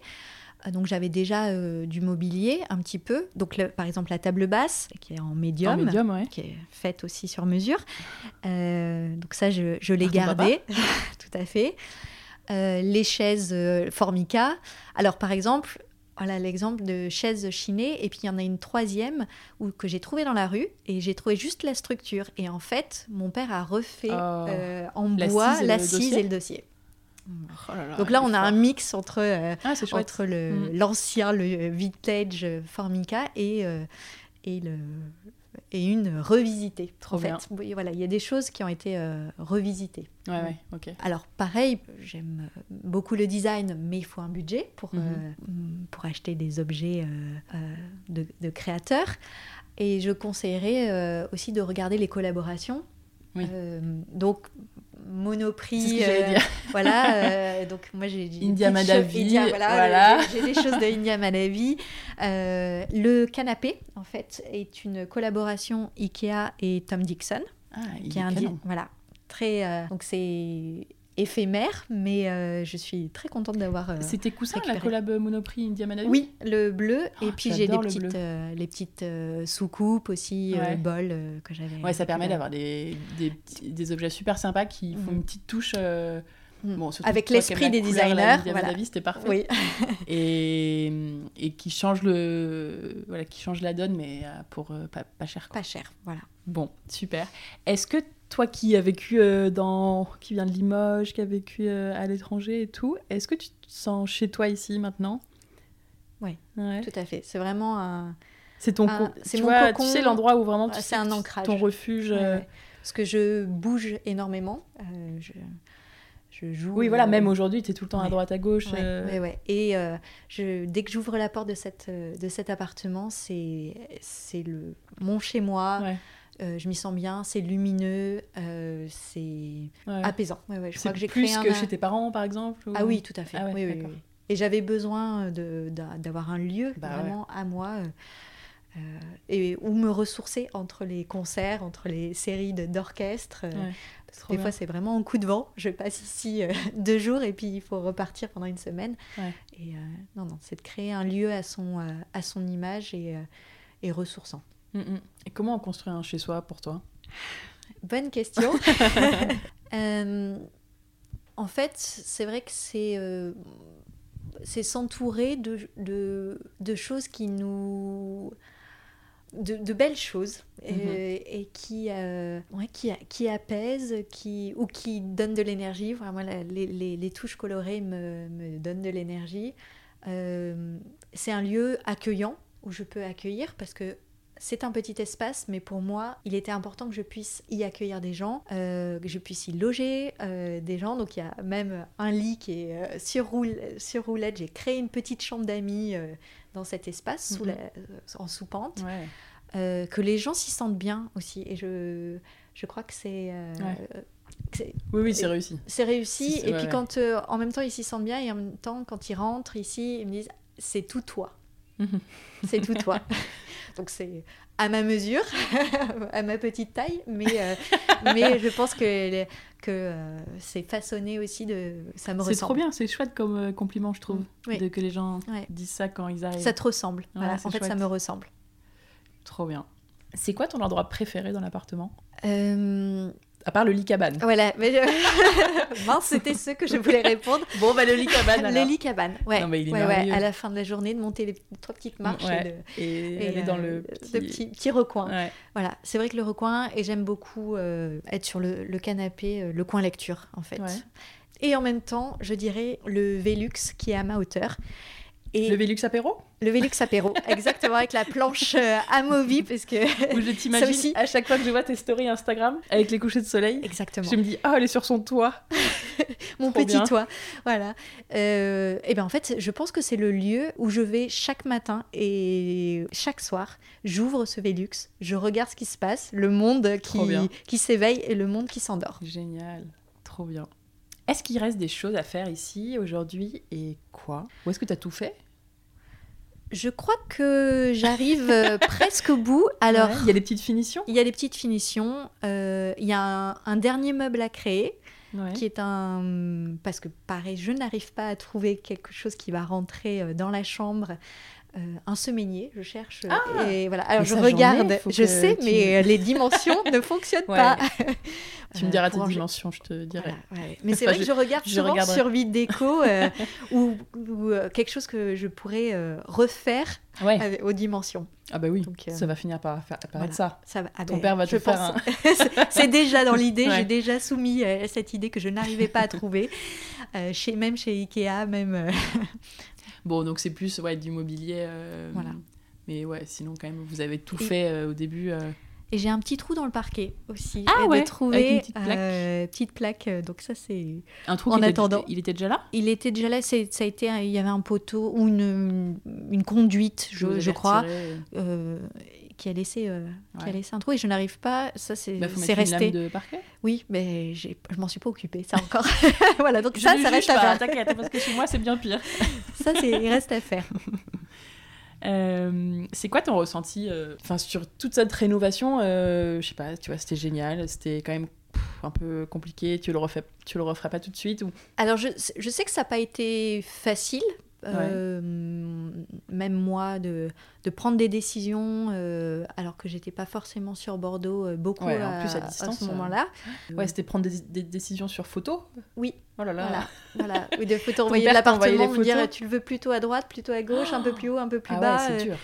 Donc j'avais déjà du mobilier un petit peu. Donc par exemple la table basse qui est en médium, qui est faite aussi sur mesure. donc ça je, je l'ai gardé, tout à fait. Euh, les chaises euh, Formica. Alors par exemple, voilà l'exemple de chaises chinées et puis il y en a une troisième où, que j'ai trouvée dans la rue et j'ai trouvé juste la structure et en fait mon père a refait oh. euh, en bois l'assise et le dossier. Oh Donc là, on a un mix entre, ah, entre mm. l'ancien, le, vintage Formica et, et le, et une revisitée. Trop en fait, voilà, il y a des choses qui ont été euh, revisitées. Ouais, ouais, ok. Alors pareil, j'aime euh, beaucoup le design, mais il faut un budget pour, mhm. euh, pour acheter des objets de, de, créateurs. Et je conseillerais aussi de regarder les collaborations. Oui. donc Monoprix. Euh, voilà. Euh, donc moi j'ai India Madavi. voilà. J'ai des choses de India Madavi. Euh, le canapé en fait est une collaboration Ikea et Tom Dixon. Ah, qui est un voilà très donc c'est éphémère, mais euh, je suis très contente d'avoir. Euh, C'était coussin la collab Monoprix India Oui, le bleu. et oh, puis j'ai des petites, euh, les petites sous-coupes aussi, ouais. bol que j'avais. Ouais, ça permet d'avoir des, des, des, objets super sympas qui font mm. une petite touche. Mm. Bon, Avec l'esprit des designers. Voilà. c'était parfait. Oui. et, et qui change le, voilà, qui change la donne, mais pour pas, pas, cher. Pas cher, voilà. Bon, super. Est-ce que toi qui as vécu euh, dans, qui vient de Limoges, qui a vécu euh, à l'étranger et tout, est-ce que tu te sens chez toi ici maintenant? Oui, ouais. tout à fait. C'est vraiment un. C'est ton, c'est mon cocon. Tu sais l'endroit où vraiment tu c'est un ancrage, ton refuge. Euh, Parce que je bouge énormément. je, je joue. Oui, voilà. Même aujourd'hui, tu es tout le temps à droite, à gauche. Ouais. Et je, dès que j'ouvre la porte de cette, de cet appartement, c'est, le mon chez moi. Euh, je m'y sens bien, c'est lumineux, euh, c'est apaisant. Je crois que j'ai plus que chez tes parents, par exemple Ah oui, tout à fait. Ah oui, Et j'avais besoin d'avoir un lieu bah vraiment à moi. Euh, et où me ressourcer entre les concerts, entre les séries d'orchestre. Des fois, c'est vraiment un coup de vent. Je passe ici deux jours et puis il faut repartir pendant une semaine. Et non, non, c'est de créer un lieu à son, à son image et, et ressourçant. Mm, mm. Et comment on construit un chez soi pour toi? Bonne question. Euh, en fait, c'est vrai que c'est euh, c'est s'entourer de, de, de, choses qui nous de, belles choses et, mm-hmm. qui, euh, qui, qui apaisent qui, ou qui donnent de l'énergie. Vraiment, les, les, les, touches colorées me, me donnent de l'énergie. c'est un lieu accueillant où je peux accueillir parce que c'est un petit espace, mais pour moi, il était important que je puisse y accueillir des gens, euh, que je puisse y loger euh, des gens. Donc il y a même un lit qui est euh, sur, roule, sur roulette. J'ai créé une petite chambre d'amis dans cet espace, sous Mhm. la- en sous-pente, Ouais. que les gens s'y sentent bien aussi. Et je, je crois que c'est... Ouais. Oui, oui, c'est réussi. c'est réussi. Et ouais, puis quand euh, en même temps ils s'y sentent bien et en même temps quand ils rentrent ici, ils me disent c'est tout toi. Mhm. C'est tout toi. Donc c'est à ma mesure, à ma petite taille, mais, euh, mais je pense que, que euh, c'est façonné aussi de... Ça me C'est trop bien, c'est chouette comme euh, compliment, je trouve, Oui. de que les gens Ouais. disent ça quand ils arrivent. Ça te ressemble. Voilà. En fait, ça me ressemble. Trop bien. C'est quoi ton endroit préféré dans l'appartement? Euh, À part le lit cabane. voilà. Mais je- Mince, c'était ce que je voulais répondre. Bon, bah le lit cabane Le alors. lit cabane. Ouais. Non, mais il est ouais, ouais. À la fin de la journée, de monter les trois petites marches Ouais. et de, Et, et, elle est dans euh, le petit... de petit, petit recoin. Ouais. Voilà, c'est vrai que le recoin, et j'aime beaucoup euh, être sur le, le canapé, euh, le coin lecture, en fait. Ouais. Et en même temps, je dirais le Velux qui est à ma hauteur. Et Le le, Velux apéro Velux apéro, exactement, avec la planche euh, amovible, parce que... Où je t'imagine aussi. à chaque fois que je vois tes stories Instagram avec les couchers de soleil, Exactement. je me dis, oh, elle est sur son toit. Mon Trop petit bien. toit. Voilà. Euh, et bien en fait, je pense que c'est le lieu où je vais chaque matin et chaque soir. J'ouvre ce Velux, je regarde ce qui se passe, le monde qui s'éveille et le monde qui s'endort. Génial, trop bien. Est-ce qu'il reste des choses à faire ici aujourd'hui et quoi? Ou est-ce que tu as tout fait? Je crois que j'arrive euh, presque au bout. Alors, Ouais. il y a des petites finitions? Il y a les petites finitions. euh, il y a un, un dernier meuble à créer Ouais. qui est un. Parce que pareil, je n'arrive pas à trouver quelque chose qui va rentrer euh, dans la chambre. Euh, un semainier, je cherche. euh, Ah et voilà. Alors je regarde, je sais, tu- mais euh, les dimensions ne fonctionnent Ouais. pas. Tu me Euh, diras tes dimensions, je te dirai. Voilà, ouais. Mais c'est Enfin, vrai que je- regarde je souvent regarderai. sur Vidéco euh, ou, ou, euh, quelque chose que je pourrais euh, refaire Ouais. avec- aux dimensions. Ah bah oui, Donc, euh, ça va finir par voilà. ça. Ça va. Ah Ton ben, père va te faire pense- C'est- C'est déjà dans l'idée. J'ai déjà soumis euh, cette idée que je n'arrivais pas à trouver, euh, chez, même chez Ikea, même. Bon, donc c'est plus ouais, du mobilier. euh, Voilà. Mais ouais, sinon quand même, vous avez tout Et- fait euh, au début. euh. Et j'ai un petit trou dans le parquet aussi. Ah ouais, de trouver une petite plaque. petite plaque. Donc ça c'est. Un trou En qui était- attendant. il était déjà là? Il était déjà là. c'est- Ça a été. Il y avait un poteau ou une, une conduite, je, je crois, qui a laissé. euh, Qui a laissé un trou et je n'arrive pas. Ça c'est Bah, c'est une resté. lame de parquet. Oui, mais j'ai- je m'en suis pas occupée. Ça encore. voilà. Donc Je ça, ne ça reste à pas, faire. T'inquiète, parce que chez moi c'est bien pire. Ça c'est il reste à faire. Euh, c'est quoi ton ressenti euh, sur toute cette rénovation Je sais pas, tu vois, c'était génial, c'était quand même un peu compliqué, tu le, refais, tu le referais pas tout de suite ou... Alors, je, je sais que ça n'a pas été facile, euh, même moi, de, de prendre des décisions euh, alors que j'étais pas forcément sur Bordeaux euh, beaucoup Ouais, en à, plus à distance, ce euh, moment-là. Ouais, c'était prendre des, des décisions sur photo Oui, Oh là là voilà. voilà. Oui, de photos envoyer de l'appartement, me dire tu le veux plutôt à droite, plutôt à gauche, un peu plus haut, un peu plus Ah bas. ouais, c'est dur.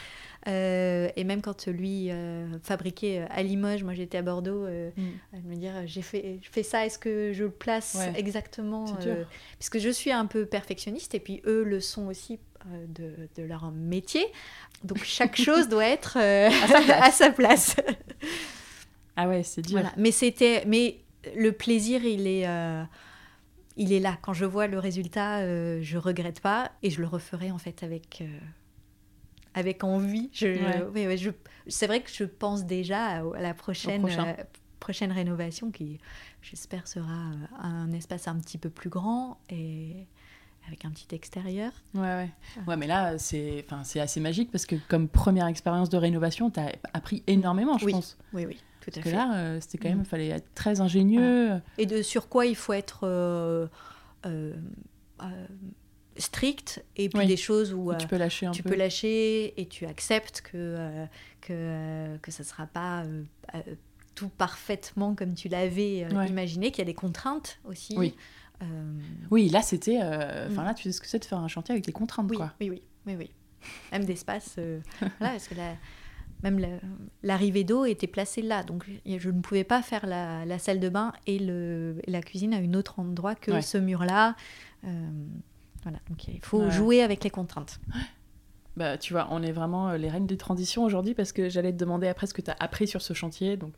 Euh, et même quand lui euh, fabriquait euh, à Limoges, moi j'étais à Bordeaux, euh, Mm. me dire j'ai fait, je fais ça, est-ce que je le place Ouais. exactement euh. Puisque je suis un peu perfectionniste et puis eux le sont aussi euh, de, de leur métier. Donc chaque chose doit être euh, à sa place. Ah ouais, c'est dur. Voilà. Mais c'était, mais le plaisir il est, euh, il est là. Quand je vois le résultat, euh, je regrette pas et je le referai en fait avec. euh, avec envie. Je, Ouais. ouais, ouais, je, c'est vrai que je pense déjà à, à la prochaine, prochain. euh, prochaine rénovation qui, j'espère, sera euh, un espace un petit peu plus grand et avec un petit extérieur. Ouais, ouais. Ouais, mais là, c'est c'est assez magique parce que comme première expérience de rénovation, t'as appris énormément, je Oui. pense. Oui, oui, tout à Parce que fait. là, euh, c'était quand même, Mm. il fallait être très ingénieux. Et de sur quoi il faut être euh, euh, euh, strict et puis Oui. des choses où euh, tu peux lâcher un tu peu. peux lâcher et tu acceptes que euh, que euh, que ça sera pas euh, euh, tout parfaitement comme tu l'avais euh, Ouais. imaginé qu'il y a des contraintes aussi Oui. Euh, Oui, là, c'était. euh, Enfin, Mm. là, tu sais ce que c'est de faire un chantier avec des contraintes, oui, quoi. oui oui oui oui même d'espace euh, voilà parce que la- même la- l'arrivée d'eau était placée là donc je ne pouvais pas faire la, la salle de bain et, le, et la cuisine à un autre endroit que Ouais. ce mur là voilà donc il faut Ouais. jouer avec les contraintes Bah, tu vois, on est vraiment euh, les reines des transitions aujourd'hui parce que j'allais te demander après ce que tu as appris sur ce chantier. Donc,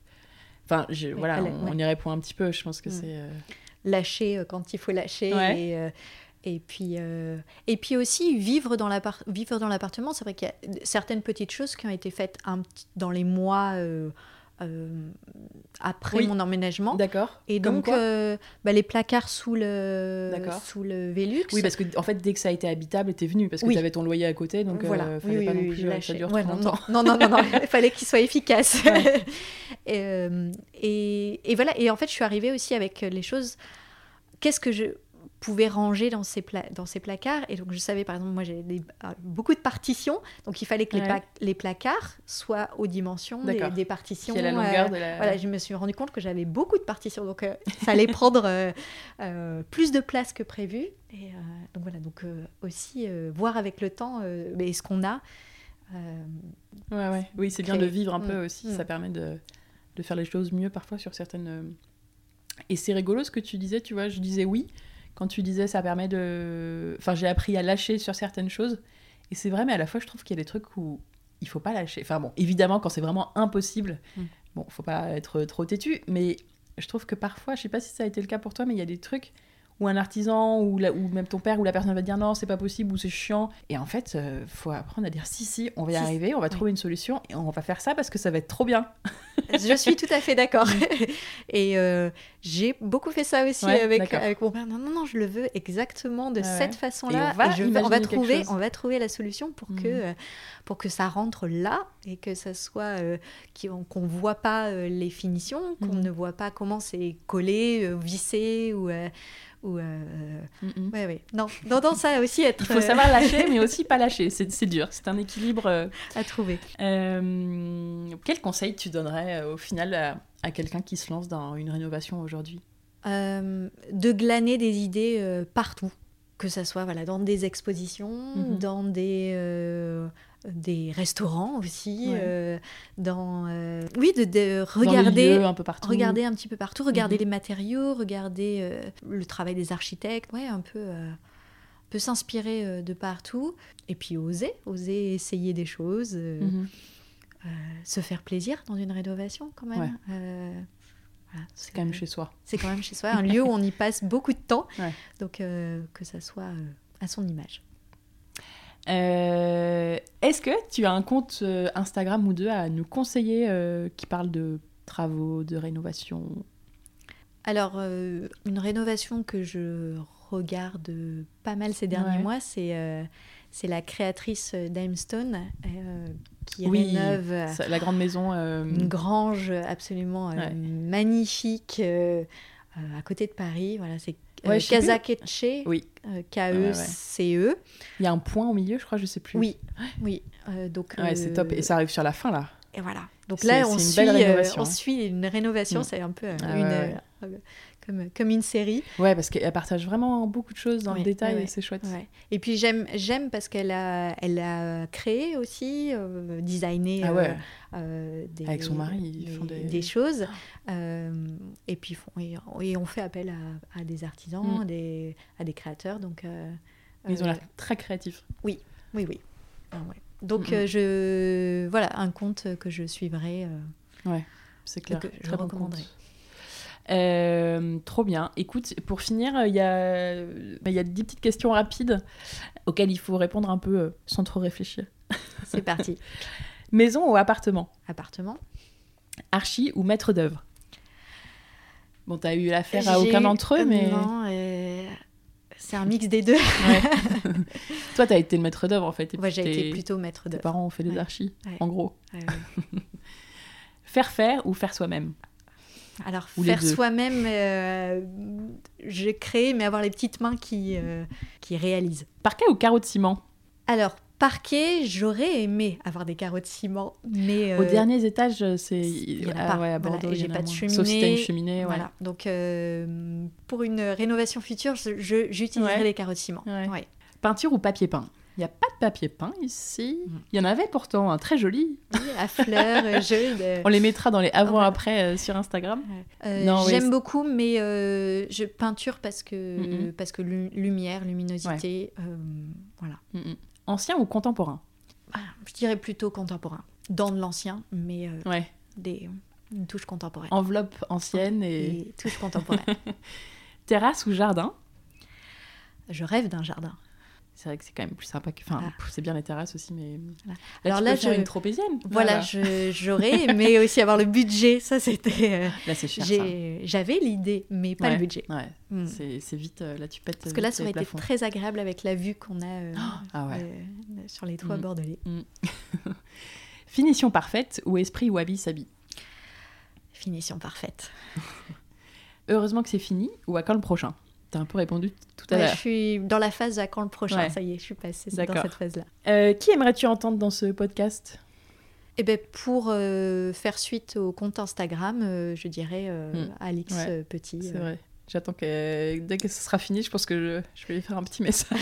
enfin, je- voilà, on, ouais. on y répond un petit peu. Je pense que Mm. c'est. euh, lâcher euh, quand il faut lâcher Ouais. et, euh, et puis euh, et puis aussi vivre dans l'appart vivre dans l'appartement c'est vrai qu'il y a certaines petites choses qui ont été faites un dans les mois euh, euh, après Oui. mon emménagement D'accord. et Comme donc euh, bah, les placards sous le sous le Velux Oui, parce que en fait, dès que ça a été habitable, t'es venu parce que Oui. tu avais ton loyer à côté, donc voilà euh, fallait oui, pas non plus euh, ça dure Ouais, trop non, longtemps. non, non, non, non, il fallait qu'il soit efficace. Ouais. euh, et, et voilà, et en fait, je suis arrivée aussi avec les choses. Qu'est-ce que je pouvais ranger dans ces, pla- dans ces placards Et donc, je savais, par exemple, moi, des- euh, beaucoup de partitions, donc il fallait que les, Ouais. les placards soient aux dimensions des, des partitions. La euh, longueur de la. voilà, je me suis rendu compte que j'avais beaucoup de partitions, donc euh, ça allait prendre euh, euh, plus de place que prévu. Et euh, donc voilà, donc euh, aussi euh, voir avec le temps euh, mais ce qu'on a. euh, Ouais, ouais. Oui, c'est bien de vivre un Mm. peu aussi. Mm. Ça permet de, de faire les choses mieux parfois sur certaines. euh, Et c'est rigolo ce que tu disais, tu vois. Je disais oui quand tu disais ça permet de. Enfin, j'ai appris à lâcher sur certaines choses. Et c'est vrai, mais à la fois, je trouve qu'il y a des trucs où il faut pas lâcher. Enfin bon, évidemment, quand c'est vraiment impossible, Mm. bon, faut pas être trop têtu. Mais je trouve que parfois, je sais pas si ça a été le cas pour toi, mais il y a des trucs où un artisan ou, la- ou même ton père ou la personne va te dire non, c'est pas possible ou c'est chiant. Et en fait, euh, faut apprendre à dire si, si, on va y Si, arriver, on va oui. trouver une solution et on va faire ça parce que ça va être trop bien. je suis tout à fait d'accord. Et euh, j'ai beaucoup fait ça aussi Ouais, avec, mon père. Non, non, non, je le veux exactement de Ouais, cette ouais. façon-là. On va je on, trouver, chose. on va trouver la solution pour, que, euh, pour que ça rentre là et que ça soit. euh, qu'on qu'on voit pas les finitions, qu'on Mhm. ne voit pas comment c'est collé, vissé ou. Euh, ou euh, ouais, ouais. Non, non, non, ça aussi être Il faut euh, savoir lâcher, mais aussi pas lâcher. C'est dur, c'est un équilibre. euh. à trouver. Euh, quel conseil tu donnerais au final à, à quelqu'un qui se lance dans une rénovation aujourd'hui? De glaner des idées partout, que ça soit voilà, dans des expositions, Mhm. dans des, euh, des restaurants aussi, Ouais. euh, dans... euh, oui, de, regarder... un peu partout. Regarder un petit peu partout, regarder Mhm. les matériaux, regarder euh, le travail des architectes, ouais, un peu, euh, un peu s'inspirer de partout, et puis oser, oser essayer des choses, Mhm. se faire plaisir dans une rénovation quand même. Ouais. Voilà, C'est quand même chez soi. c'est quand même chez soi, un lieu où on y passe beaucoup de temps. Ouais. Donc que ça soit à son image. Euh, Est-ce que tu as un compte euh, Instagram ou deux à nous conseiller euh, qui parle de travaux, de rénovation? Alors, euh, une rénovation que je regarde pas mal ces derniers Ouais. mois, c'est c'est la créatrice d'Imestone euh, qui Oui, rénove euh, La grande maison. euh, une grange absolument Ouais. magnifique à côté de Paris. Voilà, c'est Ouais, plus. Kazakeche, Oui. euh, K-E-C-E. Il y a un point au milieu, je crois, je sais plus. Oui, oui. euh, donc, Ouais, c'est euh, top. Et ça arrive sur la fin, là. Et voilà. Donc C'est- là, on, c'est une suit, belle euh, rénovation, on hein. suit une rénovation, Mm. c'est un peu euh, Ah une, ouais, ouais. comme, comme une série. Ouais, parce qu'elle partage vraiment beaucoup de choses dans Ouais, le détail ouais, et c'est chouette. Ouais. Et puis j'aime, j'aime parce qu'elle a, elle a créé aussi, euh, designé Ah euh, ouais. euh, des, Avec son mari, ils des, font des- des choses. Euh, et puis font- et, et on fait appel à, à des artisans, Mm. à, des, à des créateurs. Donc, Ils ont l'air très créatifs. Oui, oui. Ah ouais. Donc Mm, mm. je, voilà, un compte que je suivrai. euh, C'est clair. que je Très recommanderais. Euh, trop bien. Écoute, pour finir, il y a, bah, il y a des petites questions rapides auxquelles il faut répondre un peu euh, sans trop réfléchir. C'est parti. Maison ou appartement? Appartement. Archi ou maître d'œuvre? Bon, t'as eu affaire à aucun d'entre eux, mais Non, euh, c'est un mix des deux. Ouais. toi, t'as été le maître d'œuvre en fait. Moi, j'ai tes- été plutôt maître Tes d'œuvre. parents ont fait des Ouais. archis, en gros. Faire faire ou faire soi-même? Alors, Ou faire soi-même, euh, je crée, mais avoir les petites mains qui, euh, qui réalisent. Parquet ou carreau de ciment? Alors, parquet, j'aurais aimé avoir des carreaux de ciment, mais... Aux euh, derniers étages, c'est. il y en a Ah pas. ouais, à Bordeaux, j'ai pas de moins. Sauf si une cheminée, cheminée, ouais. Voilà, donc euh, pour une rénovation future, j'utiliserai Ouais. les carreaux de ciment. Ouais. Peinture ou papier peint? Il n'y a pas de papier peint ici. Mhm. Il y en avait pourtant un très joli. Oui, à fleurs, euh, jaune. euh, On les mettra dans les voilà. avant-après euh, sur Instagram. Euh, oui, J'aime beaucoup, mais euh, je peinture parce que, parce que lu- lumière, luminosité, voilà. Mm, mm. Ancien ou contemporain? Je dirais plutôt contemporain. Dans de l'ancien, mais Ouais. des, une touche contemporaine. Enveloppe ancienne et Et touche contemporaine. terrasse ou jardin? je rêve d'un jardin. C'est vrai que c'est quand même plus sympa que. Enfin, Ah. c'est bien les terrasses aussi, mais. Voilà. Alors là, là, je- une tropézienne. Voilà, je- j'aurais aimé aussi avoir le budget. Ça, c'était. euh, Là, c'est cher. J'avais l'idée, mais pas Ouais, le budget. Ouais, Mm. c'est vite. euh, là, tu pètes. Parce que là, vite ça aurait été très agréable avec la vue qu'on a euh, Ah ouais. euh, sur les toits Mm. bordelais. Finition parfaite ou esprit wabi sabi. Finition parfaite. Heureusement que c'est fini ou à quand le prochain? T'as un peu répondu tout à Ouais, l'heure. je suis dans la phase à quand le prochain. Ouais. Ça y est, je suis passée dans cette phase-là. Euh, qui aimerais-tu entendre dans ce podcast? Et ben pour euh, faire suite au compte Instagram, euh, je dirais euh, Mm. Alix Ouais, Petit. C'est vrai. J'attends que dès que ce sera fini, je pense que je, je vais lui faire un petit message.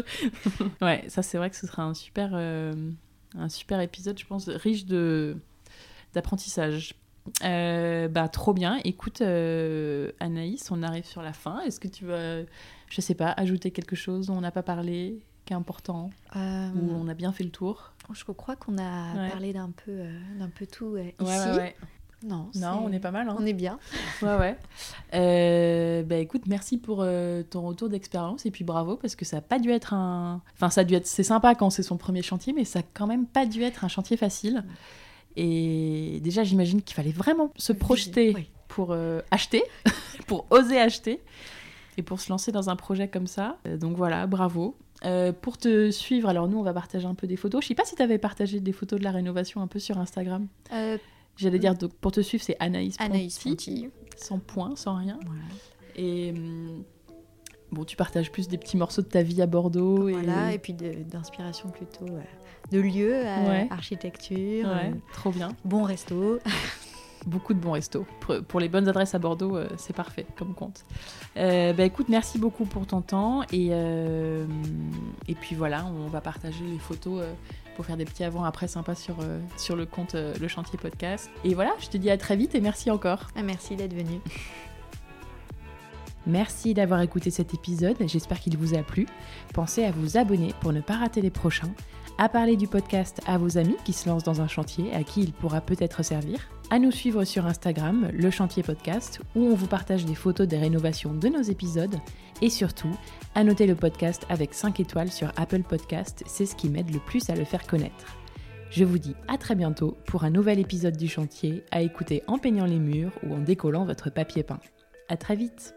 ouais, ça c'est vrai que ce sera un super, un super épisode, je pense, riche de d'apprentissage. Euh, bah trop bien. Écoute, euh, Anaïs, on arrive sur la fin. Est-ce que tu vas, je sais pas, ajouter quelque chose dont on n'a pas parlé, qui est important, euh, ou on a bien fait le tour? Je crois qu'on a Ouais. parlé d'un peu, euh, d'un peu tout euh, ici. Ouais, ouais, ouais. Non, Non, on est pas mal. Hein. On est bien. Ouais, ouais. Bah écoute, merci pour ton retour d'expérience et puis bravo parce que ça a pas dû être un. Enfin, ça a dû être. C'est sympa quand c'est son premier chantier, mais ça a quand même pas dû être un chantier facile. Et déjà, j'imagine qu'il fallait vraiment se projeter Oui. pour euh, acheter, pour oser acheter et pour se lancer dans un projet comme ça. Euh, donc voilà, bravo. Euh, pour te suivre, alors nous, on va partager un peu des photos. Je sais pas si tu avais partagé des photos de la rénovation un peu sur Instagram. Euh, J'allais dire, donc, pour te suivre, c'est Anaïs, Anaïs Ponty, Ponty. sans point, sans rien. Voilà. Et hum, bon, tu partages plus des petits morceaux de ta vie à Bordeaux. Voilà, et... et puis d'inspiration plutôt euh, de lieux, Ouais. architecture, Ouais, euh, trop bien. bon resto. Beaucoup de bons restos. Pour, pour les bonnes adresses à Bordeaux, euh, c'est parfait comme compte. Euh, bah écoute, merci beaucoup pour ton temps. Et, euh, et puis voilà, on va partager les photos euh, pour faire des petits avant-après sympas sur, euh, sur le compte euh, Le Chantier Podcast. Et voilà, je te dis à très vite et merci encore. Ah, merci d'être venu. Merci d'avoir écouté cet épisode, j'espère qu'il vous a plu. Pensez à vous abonner pour ne pas rater les prochains, à parler du podcast à vos amis qui se lancent dans un chantier à qui il pourra peut-être servir, à nous suivre sur Instagram, le chantier podcast, où on vous partage des photos des rénovations de nos épisodes, et surtout, à noter le podcast avec 5 étoiles sur Apple Podcast, c'est ce qui m'aide le plus à le faire connaître. Je vous dis à très bientôt pour un nouvel épisode du chantier à écouter en peignant les murs ou en décollant votre papier peint. À très vite